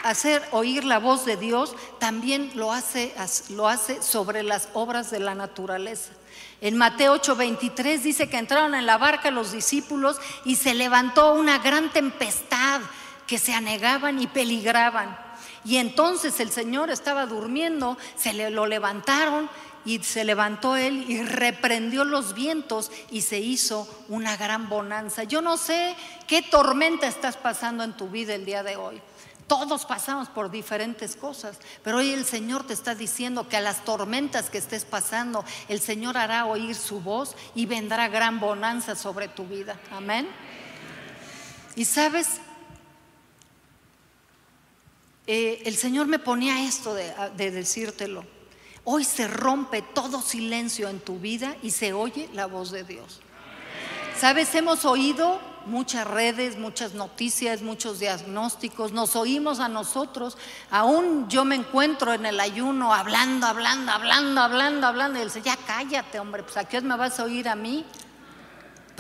hacer oír la voz de Dios, también lo hace, lo hace sobre las obras de la naturaleza. En Mateo 8:23 dice que entraron en la barca los discípulos y se levantó una gran tempestad que se anegaban y peligraban. Y entonces el Señor estaba durmiendo, se le, lo levantaron y se levantó él y reprendió los vientos y se hizo una gran bonanza. Yo no sé qué tormenta estás pasando en tu vida el día de hoy. Todos pasamos por diferentes cosas, pero hoy el Señor te está diciendo que a las tormentas que estés pasando, el Señor hará oír su voz y vendrá gran bonanza sobre tu vida. Amén. Y sabes, eh, el Señor me ponía esto de decírtelo. Hoy se rompe todo silencio en tu vida y se oye la voz de Dios. Sabes, hemos oído muchas redes, muchas noticias, muchos diagnósticos, nos oímos a nosotros, aún yo me encuentro en el ayuno hablando, hablando, hablando, hablando, hablando, y él dice, ya cállate, hombre, pues a me vas a oír a mí.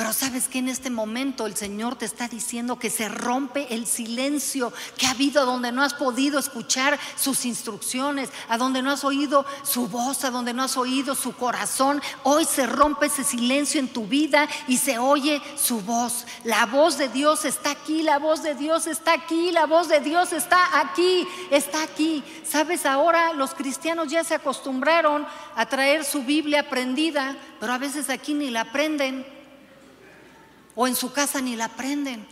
Pero sabes que en este momento el Señor te está diciendo que se rompe el silencio que ha habido donde no has podido escuchar sus instrucciones, a donde no has oído su voz, a donde no has oído su corazón. Hoy se rompe ese silencio en tu vida y se oye su voz. La voz de Dios está aquí, la voz de Dios está aquí, la voz de Dios está aquí, está aquí. Sabes, ahora los cristianos ya se acostumbraron a traer su Biblia aprendida, pero a veces aquí ni la aprenden o en su casa ni la aprenden.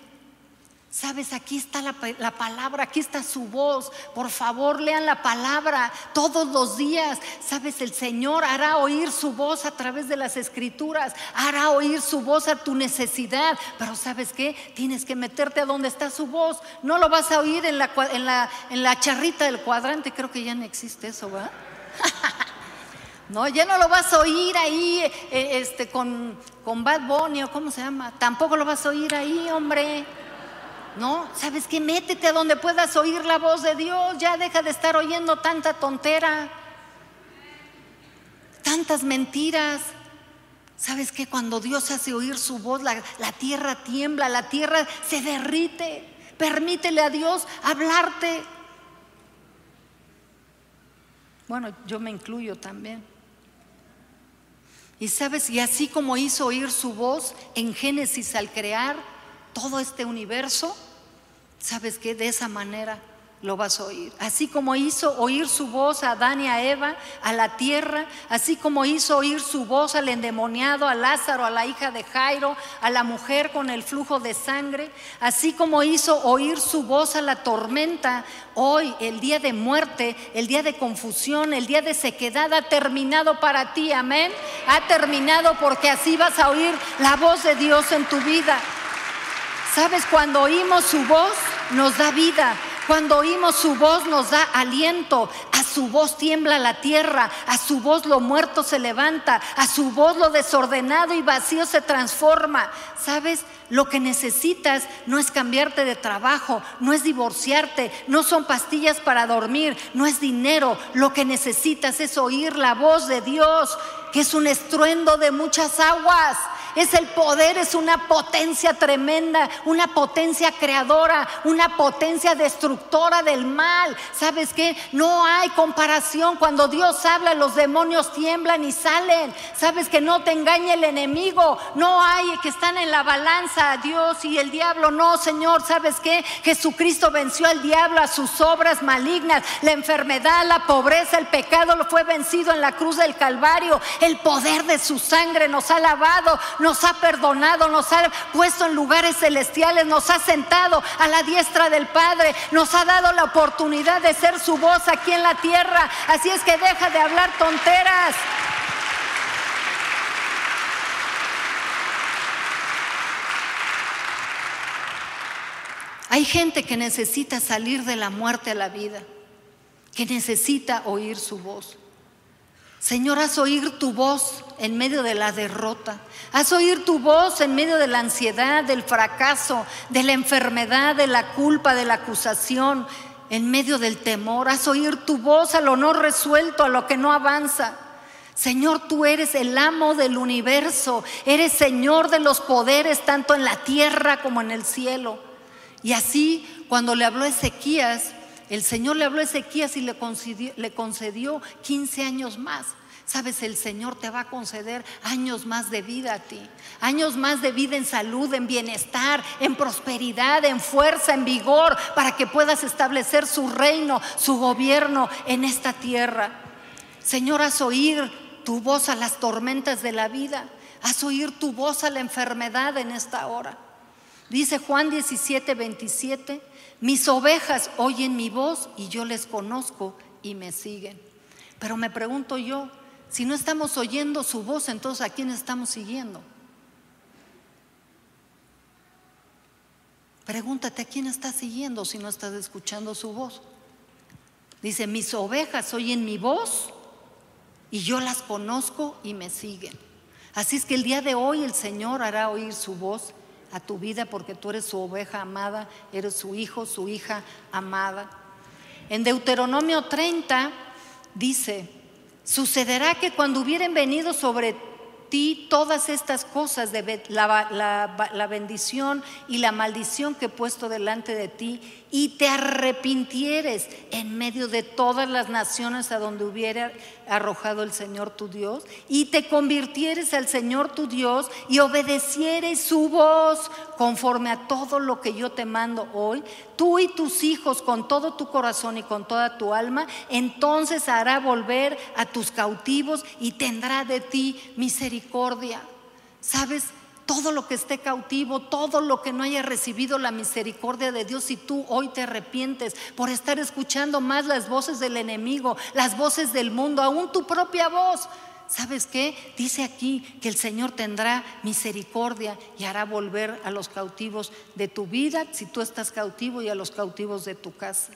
Sabes, aquí está la, la, palabra, aquí está su voz. Por favor, lean la palabra todos los días. Sabes, el Señor hará oír su voz a través de las escrituras, hará oír su voz a tu necesidad. Pero sabes qué? Tienes que meterte a donde está su voz. No lo vas a oír en la, en la, en la charrita del cuadrante. Creo que ya no existe eso, ¿verdad? No, ya no lo vas a oír ahí eh, este, con, con Bad Bunny o cómo se llama. Tampoco lo vas a oír ahí, hombre. No, ¿sabes qué? Métete a donde puedas oír la voz de Dios. Ya deja de estar oyendo tanta tontera, tantas mentiras. ¿Sabes qué? Cuando Dios hace oír su voz, la, la tierra tiembla, la tierra se derrite. Permítele a Dios hablarte. Bueno, yo me incluyo también. Y sabes, y así como hizo oír su voz en Génesis al crear todo este universo, sabes que de esa manera lo vas a oír. Así como hizo oír su voz a Adán y a Eva, a la tierra, así como hizo oír su voz al endemoniado, a Lázaro, a la hija de Jairo, a la mujer con el flujo de sangre, así como hizo oír su voz a la tormenta, hoy el día de muerte, el día de confusión, el día de sequedad ha terminado para ti, amén. Ha terminado porque así vas a oír la voz de Dios en tu vida. ¿Sabes? Cuando oímos su voz, nos da vida. Cuando oímos su voz nos da aliento, a su voz tiembla la tierra, a su voz lo muerto se levanta, a su voz lo desordenado y vacío se transforma. ¿Sabes? Lo que necesitas no es cambiarte de trabajo, no es divorciarte, no son pastillas para dormir, no es dinero. Lo que necesitas es oír la voz de Dios, que es un estruendo de muchas aguas es el poder, es una potencia tremenda, una potencia creadora, una potencia destructora del mal. ¿Sabes qué? No hay comparación. Cuando Dios habla, los demonios tiemblan y salen. ¿Sabes que no te engañe el enemigo? No hay que están en la balanza Dios y el diablo. No, Señor, ¿sabes qué? Jesucristo venció al diablo a sus obras malignas. La enfermedad, la pobreza, el pecado lo fue vencido en la cruz del Calvario. El poder de su sangre nos ha lavado, nos ha perdonado, nos ha puesto en lugares celestiales, nos ha sentado a la diestra del Padre, nos ha dado la oportunidad de ser su voz aquí en la tierra. Así es que deja de hablar tonteras. Hay gente que necesita salir de la muerte a la vida, que necesita oír su voz. Señor, haz oír tu voz en medio de la derrota. Haz oír tu voz en medio de la ansiedad, del fracaso, de la enfermedad, de la culpa, de la acusación, en medio del temor. Haz oír tu voz a lo no resuelto, a lo que no avanza. Señor, tú eres el amo del universo, eres Señor de los poderes, tanto en la tierra como en el cielo. Y así, cuando le habló Ezequías, el Señor le habló a Ezequías y le concedió, le concedió 15 años más. Sabes, el Señor te va a conceder años más de vida a ti, años más de vida en salud, en bienestar, en prosperidad, en fuerza, en vigor, para que puedas establecer su reino, su gobierno en esta tierra. Señor, haz oír tu voz a las tormentas de la vida, haz oír tu voz a la enfermedad en esta hora. Dice Juan 17, 27, mis ovejas oyen mi voz y yo les conozco y me siguen. Pero me pregunto yo, si no estamos oyendo su voz, entonces ¿a quién estamos siguiendo? Pregúntate a quién estás siguiendo si no estás escuchando su voz. Dice, mis ovejas oyen mi voz y yo las conozco y me siguen. Así es que el día de hoy el Señor hará oír su voz a tu vida porque tú eres su oveja amada, eres su hijo, su hija amada. En Deuteronomio 30 dice, sucederá que cuando hubieren venido sobre ti todas estas cosas de la, bendición y la maldición que he puesto delante de ti y te arrepintieres en medio de todas las naciones a donde hubiera arrojado el Señor tu Dios y te convirtieres al Señor tu Dios y obedecieres su voz conforme a todo lo que yo te mando hoy, tú y tus hijos con todo tu corazón y con toda tu alma, entonces hará volver a tus cautivos y tendrá de ti misericordia. ¿Sabes? Todo lo que esté cautivo, todo lo que no haya recibido la misericordia de Dios, si tú hoy te arrepientes por estar escuchando más las voces del enemigo, las voces del mundo, aún tu propia voz. ¿Sabes qué? Dice aquí que el Señor tendrá misericordia y hará volver a los cautivos de tu vida, si tú estás cautivo, y a los cautivos de tu casa.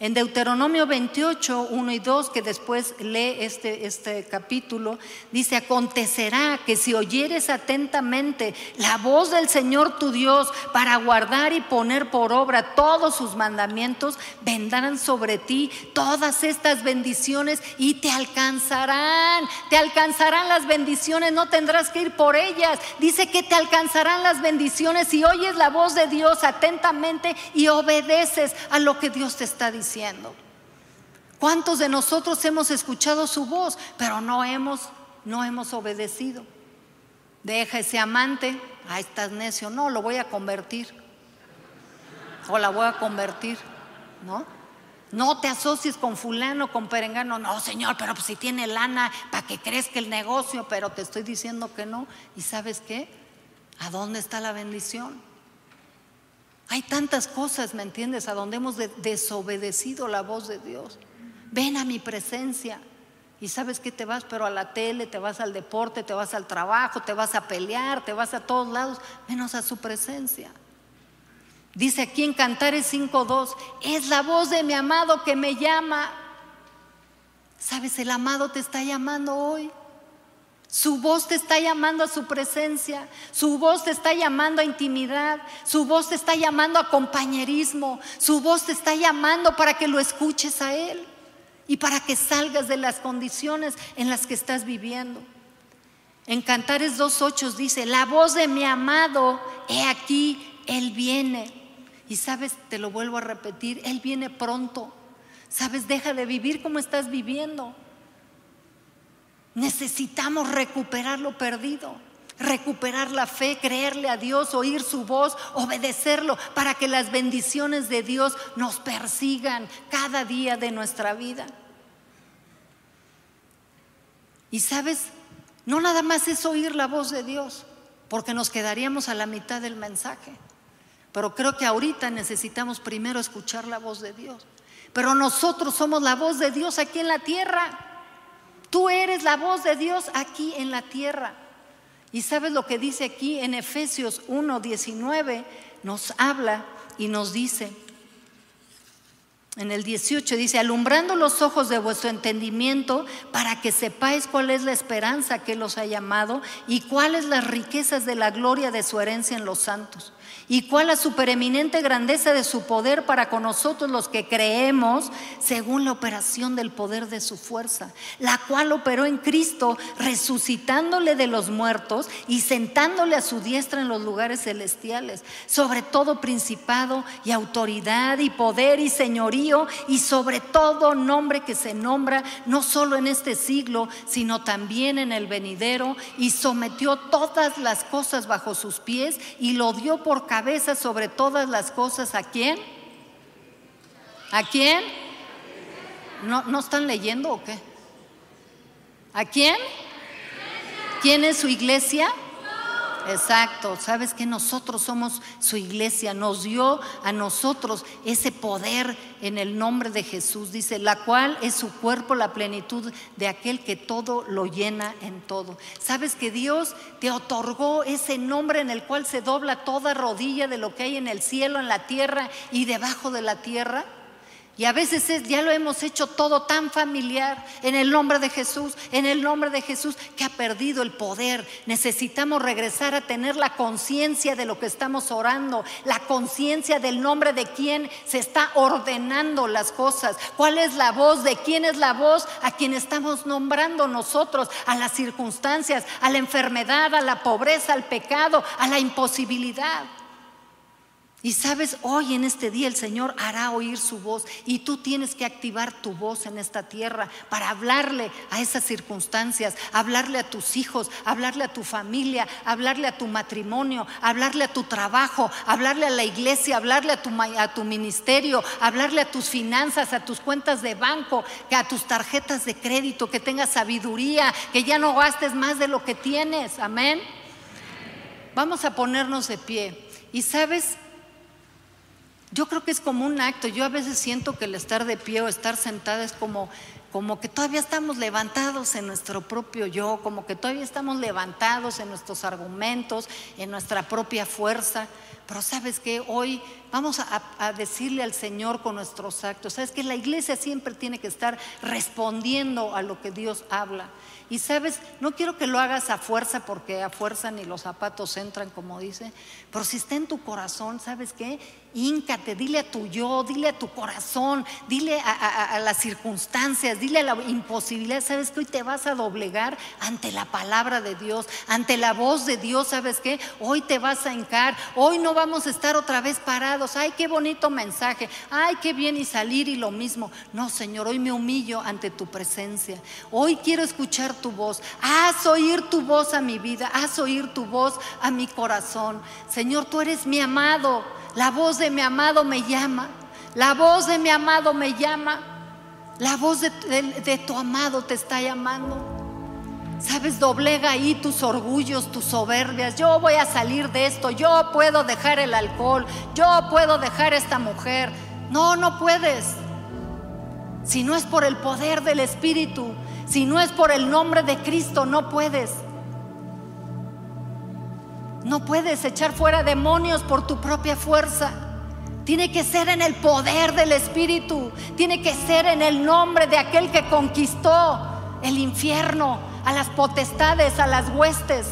En Deuteronomio 28, 1 y 2, que después lee este, este capítulo, dice, acontecerá que si oyeres atentamente la voz del Señor tu Dios para guardar y poner por obra todos sus mandamientos, vendrán sobre ti todas estas bendiciones y te alcanzarán, te alcanzarán las bendiciones, no tendrás que ir por ellas. Dice que te alcanzarán las bendiciones si oyes la voz de Dios atentamente y obedeces a lo que Dios te está ¿Cuántos de nosotros hemos escuchado su voz, pero no hemos, no hemos obedecido? Deja ese amante, ahí estás necio, no, lo voy a convertir. O la voy a convertir, ¿no? No te asocies con fulano, con perengano. No, Señor, pero pues si tiene lana, ¿para que crezca el negocio? Pero te estoy diciendo que no. ¿Y sabes qué? ¿A dónde está la bendición? Hay tantas cosas, ¿me entiendes? A donde hemos desobedecido la voz de Dios. Ven a mi presencia. Y sabes que te vas, pero a la tele, te vas al deporte, te vas al trabajo, te vas a pelear, te vas a todos lados, menos a su presencia. Dice aquí en Cantares 5.2, es la voz de mi amado que me llama. ¿Sabes? El amado te está llamando hoy. Su voz te está llamando a su presencia, su voz te está llamando a intimidad, su voz te está llamando a compañerismo, su voz te está llamando para que lo escuches a Él y para que salgas de las condiciones en las que estás viviendo. En Cantares 2.8 dice, la voz de mi amado, he aquí, Él viene. Y sabes, te lo vuelvo a repetir, Él viene pronto. Sabes, deja de vivir como estás viviendo. Necesitamos recuperar lo perdido, recuperar la fe, creerle a Dios, oír su voz, obedecerlo, para que las bendiciones de Dios nos persigan cada día de nuestra vida. Y sabes, no nada más es oír la voz de Dios, porque nos quedaríamos a la mitad del mensaje. Pero creo que ahorita necesitamos primero escuchar la voz de Dios. Pero nosotros somos la voz de Dios aquí en la tierra. Tú eres la voz de Dios aquí en la tierra. Y sabes lo que dice aquí en Efesios 1:19, nos habla y nos dice, en el 18 dice, alumbrando los ojos de vuestro entendimiento para que sepáis cuál es la esperanza que los ha llamado y cuáles las riquezas de la gloria de su herencia en los santos y cuál la supereminente grandeza de su poder para con nosotros los que creemos según la operación del poder de su fuerza, la cual operó en Cristo resucitándole de los muertos y sentándole a su diestra en los lugares celestiales, sobre todo principado y autoridad y poder y señorío y sobre todo nombre que se nombra no solo en este siglo, sino también en el venidero y sometió todas las cosas bajo sus pies y lo dio por cabeza sobre todas las cosas. ¿A quién? ¿A quién? ¿No, ¿No están leyendo o qué? ¿A quién? ¿Quién es su iglesia? Exacto, sabes que nosotros somos su iglesia, nos dio a nosotros ese poder en el nombre de Jesús, dice, la cual es su cuerpo, la plenitud de aquel que todo lo llena en todo. Sabes que Dios te otorgó ese nombre en el cual se dobla toda rodilla de lo que hay en el cielo, en la tierra y debajo de la tierra. Y a veces ya lo hemos hecho todo tan familiar en el nombre de Jesús, en el nombre de Jesús, que ha perdido el poder. Necesitamos regresar a tener la conciencia de lo que estamos orando, la conciencia del nombre de quien se está ordenando las cosas. ¿Cuál es la voz? ¿De quién es la voz? A quien estamos nombrando nosotros, a las circunstancias, a la enfermedad, a la pobreza, al pecado, a la imposibilidad. Y sabes, hoy en este día el Señor hará oír su voz y tú tienes que activar tu voz en esta tierra para hablarle a esas circunstancias, hablarle a tus hijos, hablarle a tu familia, hablarle a tu matrimonio, hablarle a tu trabajo, hablarle a la iglesia, hablarle a tu, a tu ministerio, hablarle a tus finanzas, a tus cuentas de banco, a tus tarjetas de crédito, que tengas sabiduría, que ya no gastes más de lo que tienes. Amén. Vamos a ponernos de pie. Y sabes, yo creo que es como un acto. Yo a veces siento que el estar de pie o estar sentada es como, como que todavía estamos levantados en nuestro propio yo, como que todavía estamos levantados en nuestros argumentos, en nuestra propia fuerza. Pero sabes que hoy vamos a, a, decirle al Señor con nuestros actos. Sabes que la iglesia siempre tiene que estar respondiendo a lo que Dios habla. Y sabes, no quiero que lo hagas a fuerza porque a fuerza ni los zapatos entran, como dice, pero si está en tu corazón, ¿sabes qué? Íncate, dile a tu yo, dile a tu corazón, dile a, las circunstancias, dile a la imposibilidad. ¿Sabes que hoy te vas a doblegar ante la palabra de Dios, ante la voz de Dios? ¿Sabes qué? Hoy te vas a hincar, hoy no vamos a estar otra vez parados. Ay, qué bonito mensaje, ay, qué bien y salir y lo mismo. No, Señor, hoy me humillo ante tu presencia. Hoy quiero escuchar tu voz. Haz oír tu voz a mi vida, haz oír tu voz a mi corazón. Señor, tú eres mi amado. La voz de mi amado me llama. La voz de mi amado me llama. La voz de, de tu amado te está llamando. Sabes, doblega ahí tus orgullos, tus soberbias. Yo voy a salir de esto. Yo puedo dejar el alcohol. Yo puedo dejar esta mujer. No, no puedes. Si no es por el poder del Espíritu, si no es por el nombre de Cristo, no puedes. No puedes echar fuera demonios por tu propia fuerza. Tiene que ser en el poder del Espíritu. Tiene que ser en el nombre de aquel que conquistó el infierno, a las potestades, a las huestes.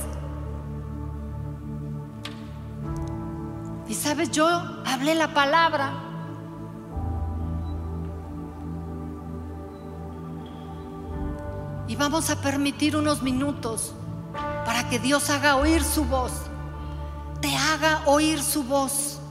Y sabes, yo hablé la palabra. Y vamos a permitir unos minutos para que Dios haga oír su voz. Te haga oír su voz.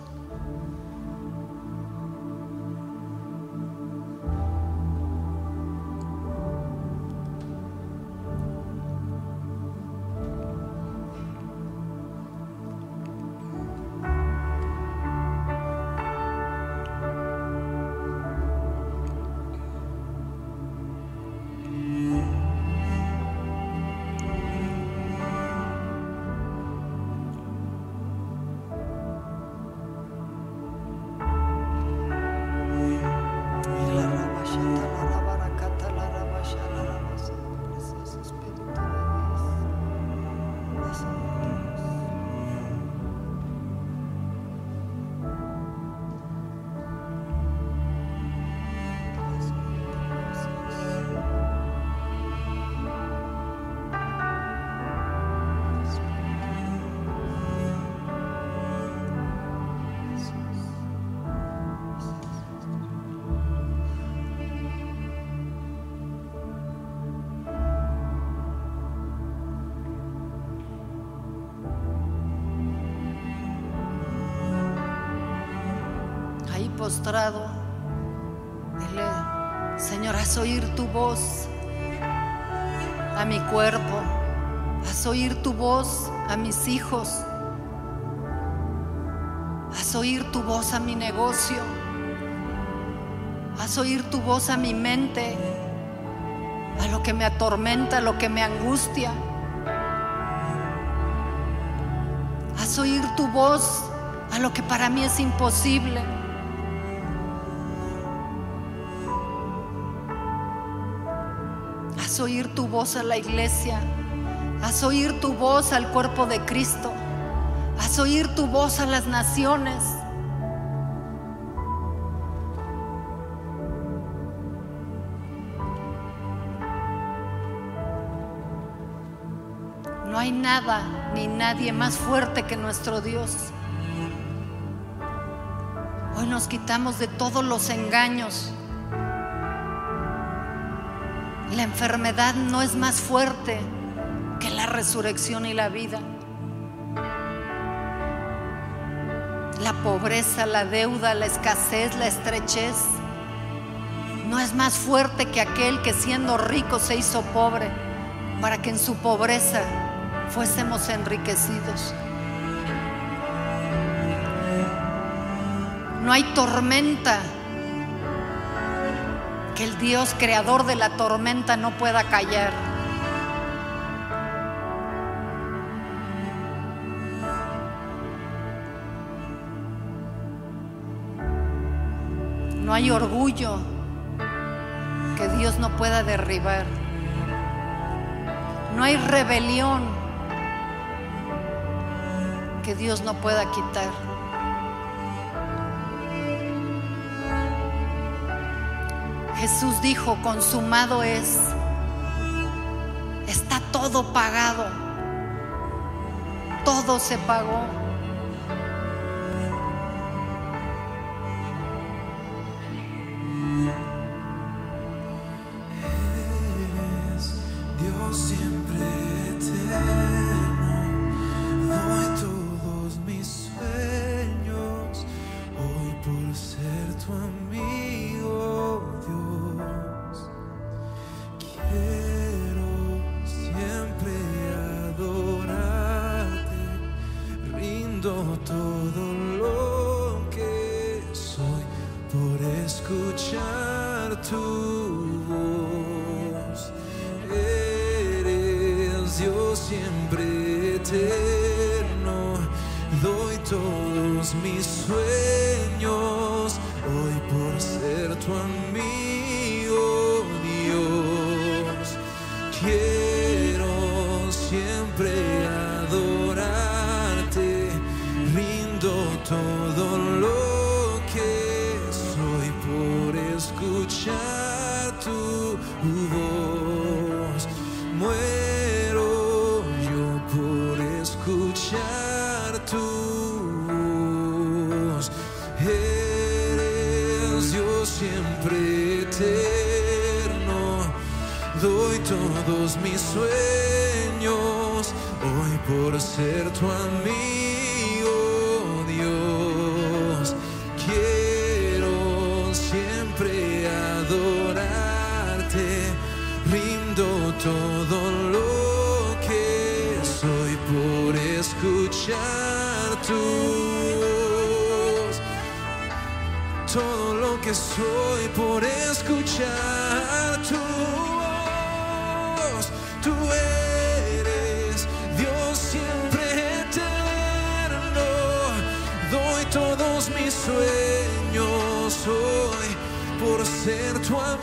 Dile, Señor, haz oír tu voz a mi cuerpo, haz oír tu voz a mis hijos, haz oír tu voz a mi negocio, haz oír tu voz a mi mente, a lo que me atormenta, a lo que me angustia. Haz oír tu voz a lo que para mí es imposible. Oír tu voz a la iglesia. Haz oír tu voz al cuerpo de Cristo. Haz oír tu voz a las naciones. No hay nada ni nadie más fuerte que nuestro Dios. Hoy nos quitamos de todos los engaños. La enfermedad no es más fuerte que la resurrección y la vida. La pobreza, la deuda, la escasez, la estrechez no es más fuerte que aquel que siendo rico se hizo pobre para que en su pobreza fuésemos enriquecidos. No hay tormenta el Dios creador de la tormenta no pueda callar. No hay orgullo que Dios no pueda derribar. No hay rebelión que Dios no pueda quitar. Jesús dijo, consumado es, está todo pagado, todo se pagó. Todo lo que soy por escuchar tu voz. Muero yo por escuchar tu voz. Eres Dios siempre eterno. Doy todos mis sueños hoy por ser tu amigo, voz todo lo que soy por escuchar tu voz. Tú eres Dios siempre eterno. Doy todos mis sueños hoy por ser tu amigo,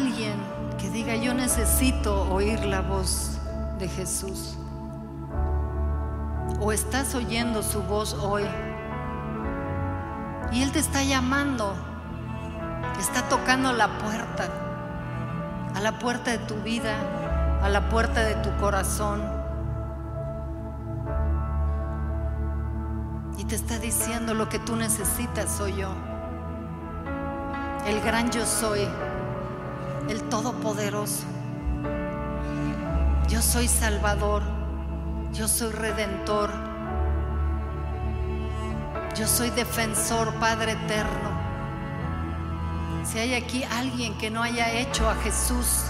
Alguien que diga yo necesito oír la voz de Jesús. O estás oyendo su voz hoy. Y Él te está llamando. Está tocando la puerta. A la puerta de tu vida. A la puerta de tu corazón. Y te está diciendo lo que tú necesitas soy yo. El gran yo soy el Todopoderoso. Yo soy Salvador, yo soy Redentor, yo soy Defensor, Padre Eterno. Si hay aquí alguien que no haya hecho a Jesús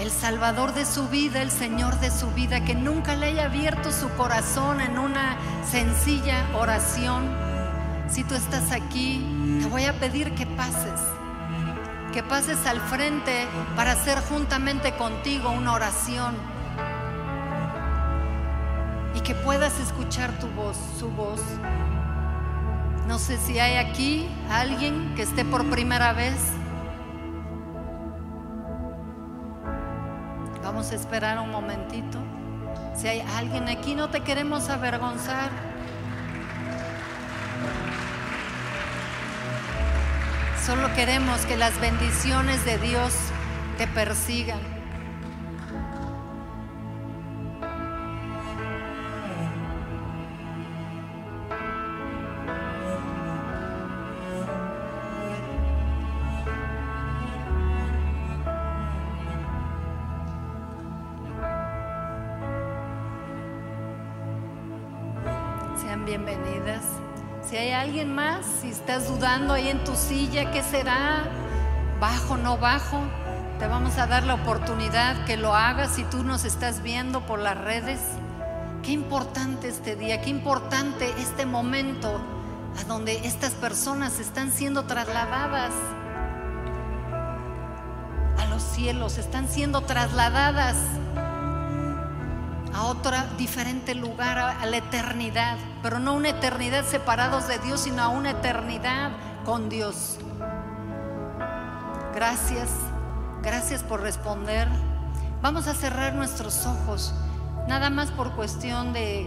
el Salvador de su vida, el Señor de su vida, que nunca le haya abierto su corazón en una sencilla oración, si tú estás aquí, te voy a pedir que pases que pases al frente para hacer juntamente contigo una oración y que puedas escuchar tu voz, su voz. No sé si hay aquí alguien que esté por primera vez. Vamos a esperar un momentito. Si hay alguien aquí, no te queremos avergonzar. Solo queremos que las bendiciones de Dios te persigan. Sean bienvenidas. Si hay alguien más, si estás dudando ahí en tu silla, ¿qué será? ¿Bajo, no bajo? Te vamos a dar la oportunidad que lo hagas si tú nos estás viendo por las redes. Qué importante este día, qué importante este momento a donde estas personas están siendo trasladadas a los cielos, están siendo trasladadas a otro diferente lugar, a, la eternidad, pero no una eternidad separados de Dios, sino a una eternidad con Dios. Gracias, gracias por responder. Vamos a cerrar nuestros ojos, nada más por cuestión de,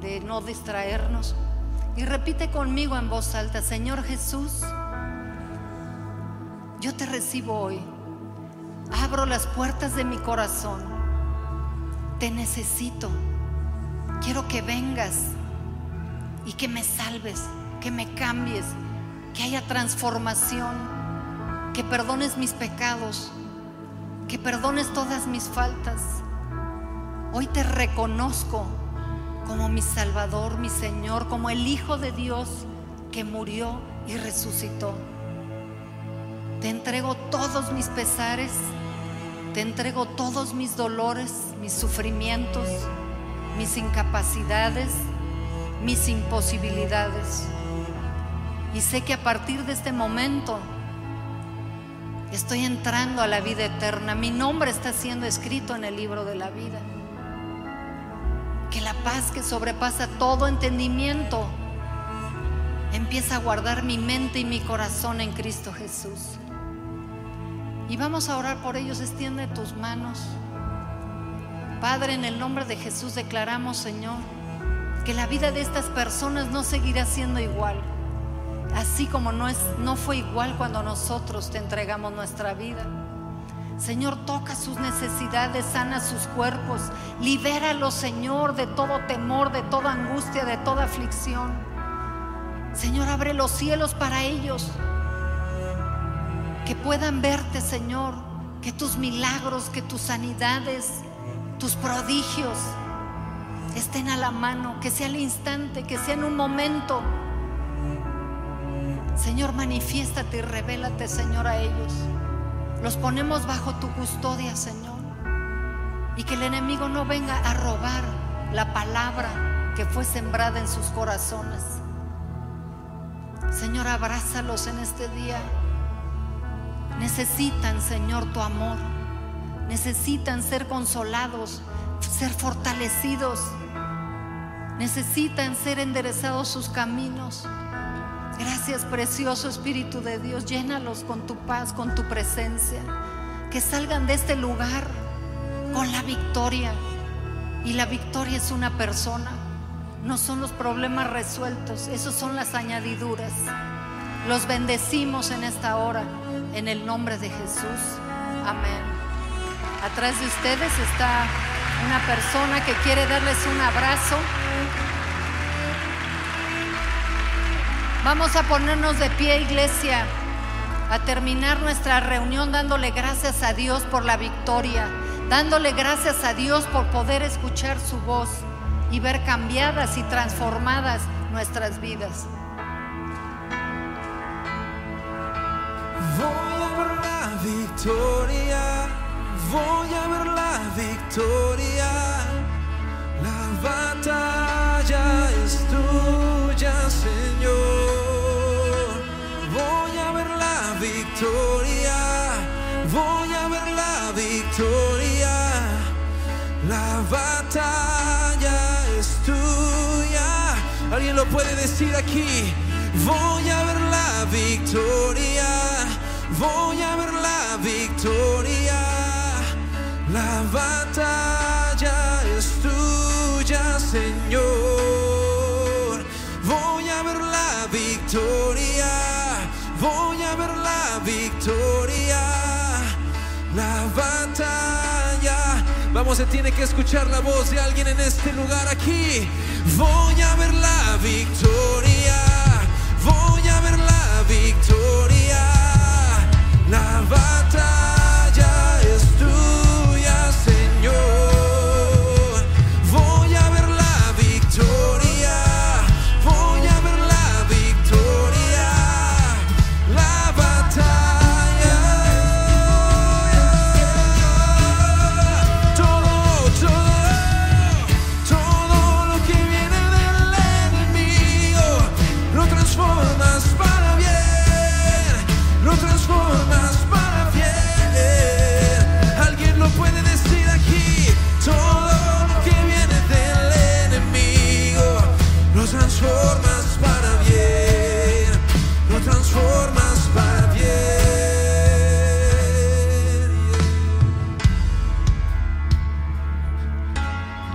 de no distraernos. Y repite conmigo en voz alta, Señor Jesús, yo te recibo hoy. Abro las puertas de mi corazón te necesito. Quiero que vengas y que me salves, que me cambies, que haya transformación, que perdones mis pecados, que perdones todas mis faltas. Hoy te reconozco como mi Salvador, mi Señor, como el Hijo de Dios que murió y resucitó. Te entrego todos mis pesares te entrego todos mis dolores, mis sufrimientos, mis incapacidades, mis imposibilidades. Y sé que a partir de este momento estoy entrando a la vida eterna. Mi nombre está siendo escrito en el libro de la vida. Que la paz que sobrepasa todo entendimiento empieza a guardar mi mente y mi corazón en Cristo Jesús. Y vamos a orar por ellos. Extiende tus manos. Padre, en el nombre de Jesús declaramos, Señor, que la vida de estas personas no seguirá siendo igual. Así como no, es, no fue igual cuando nosotros te entregamos nuestra vida. Señor, toca sus necesidades, sana sus cuerpos, libéralos, Señor, de todo temor, de toda angustia, de toda aflicción. Señor, abre los cielos para ellos que puedan verte, Señor, que tus milagros, que tus sanidades, tus prodigios estén a la mano, que sea al instante, que sea en un momento. Señor, manifiéstate y revélate, Señor, a ellos. Los ponemos bajo tu custodia, Señor. Y que el enemigo no venga a robar la palabra que fue sembrada en sus corazones. Señor, abrázalos en este día. Necesitan, Señor, tu amor. Necesitan ser consolados, ser fortalecidos. Necesitan ser enderezados sus caminos. Gracias, precioso Espíritu de Dios. Llénalos con tu paz, con tu presencia. Que salgan de este lugar con la victoria. Y la victoria es una persona. No son los problemas resueltos, esos son las añadiduras. Los bendecimos en esta hora en el nombre de Jesús. Amén. Atrás de ustedes está una persona que quiere darles un abrazo. Vamos a ponernos de pie, iglesia, a terminar nuestra reunión dándole gracias a Dios por la victoria, dándole gracias a Dios por poder escuchar su voz y ver cambiadas y transformadas nuestras vidas. Voy a ver la victoria. La batalla es tuya, Señor. Voy a ver la victoria, voy a ver la victoria. La batalla es tuya. ¿Alguien lo puede decir aquí? Voy a ver la victoria voy a ver la victoria. La batalla es tuya, Señor. Voy a ver la victoria. Voy a ver la victoria. La batalla. Vamos, se tiene que escuchar la voz de alguien en este lugar aquí. Voy a ver la victoria. La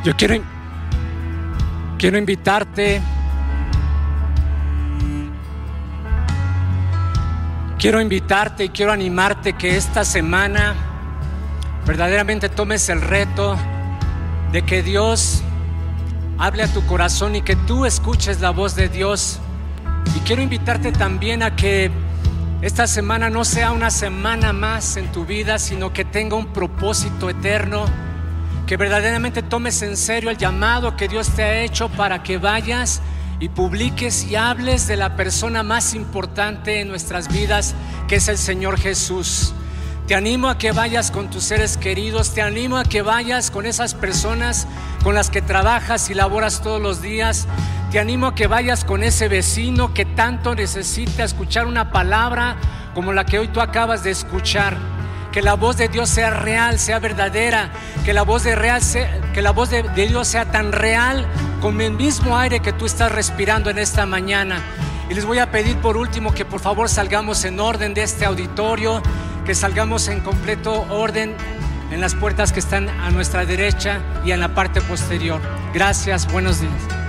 Yo quiero, quiero invitarte, quiero invitarte y quiero animarte que esta semana verdaderamente tomes el reto de que Dios hable a tu corazón y que tú escuches la voz de Dios. Y quiero invitarte también a que esta semana no sea una semana más en tu vida, sino que tenga un propósito eterno que verdaderamente tomes en serio el llamado que Dios te ha hecho para que vayas y publiques y hables de la persona más importante en nuestras vidas, que es el Señor Jesús. Te animo a que vayas con tus seres queridos, te animo a que vayas con esas personas con las que trabajas y laboras todos los días. Te animo a que vayas con ese vecino que tanto necesita escuchar una palabra como la que hoy tú acabas de escuchar que la voz de Dios sea real, sea verdadera, que la voz de, real que la voz de, Dios sea tan real como el mismo aire que tú estás respirando en esta mañana. Y les voy a pedir por último que por favor salgamos en orden de este auditorio, que salgamos en completo orden en las puertas que están a nuestra derecha y en la parte posterior. Gracias, buenos días.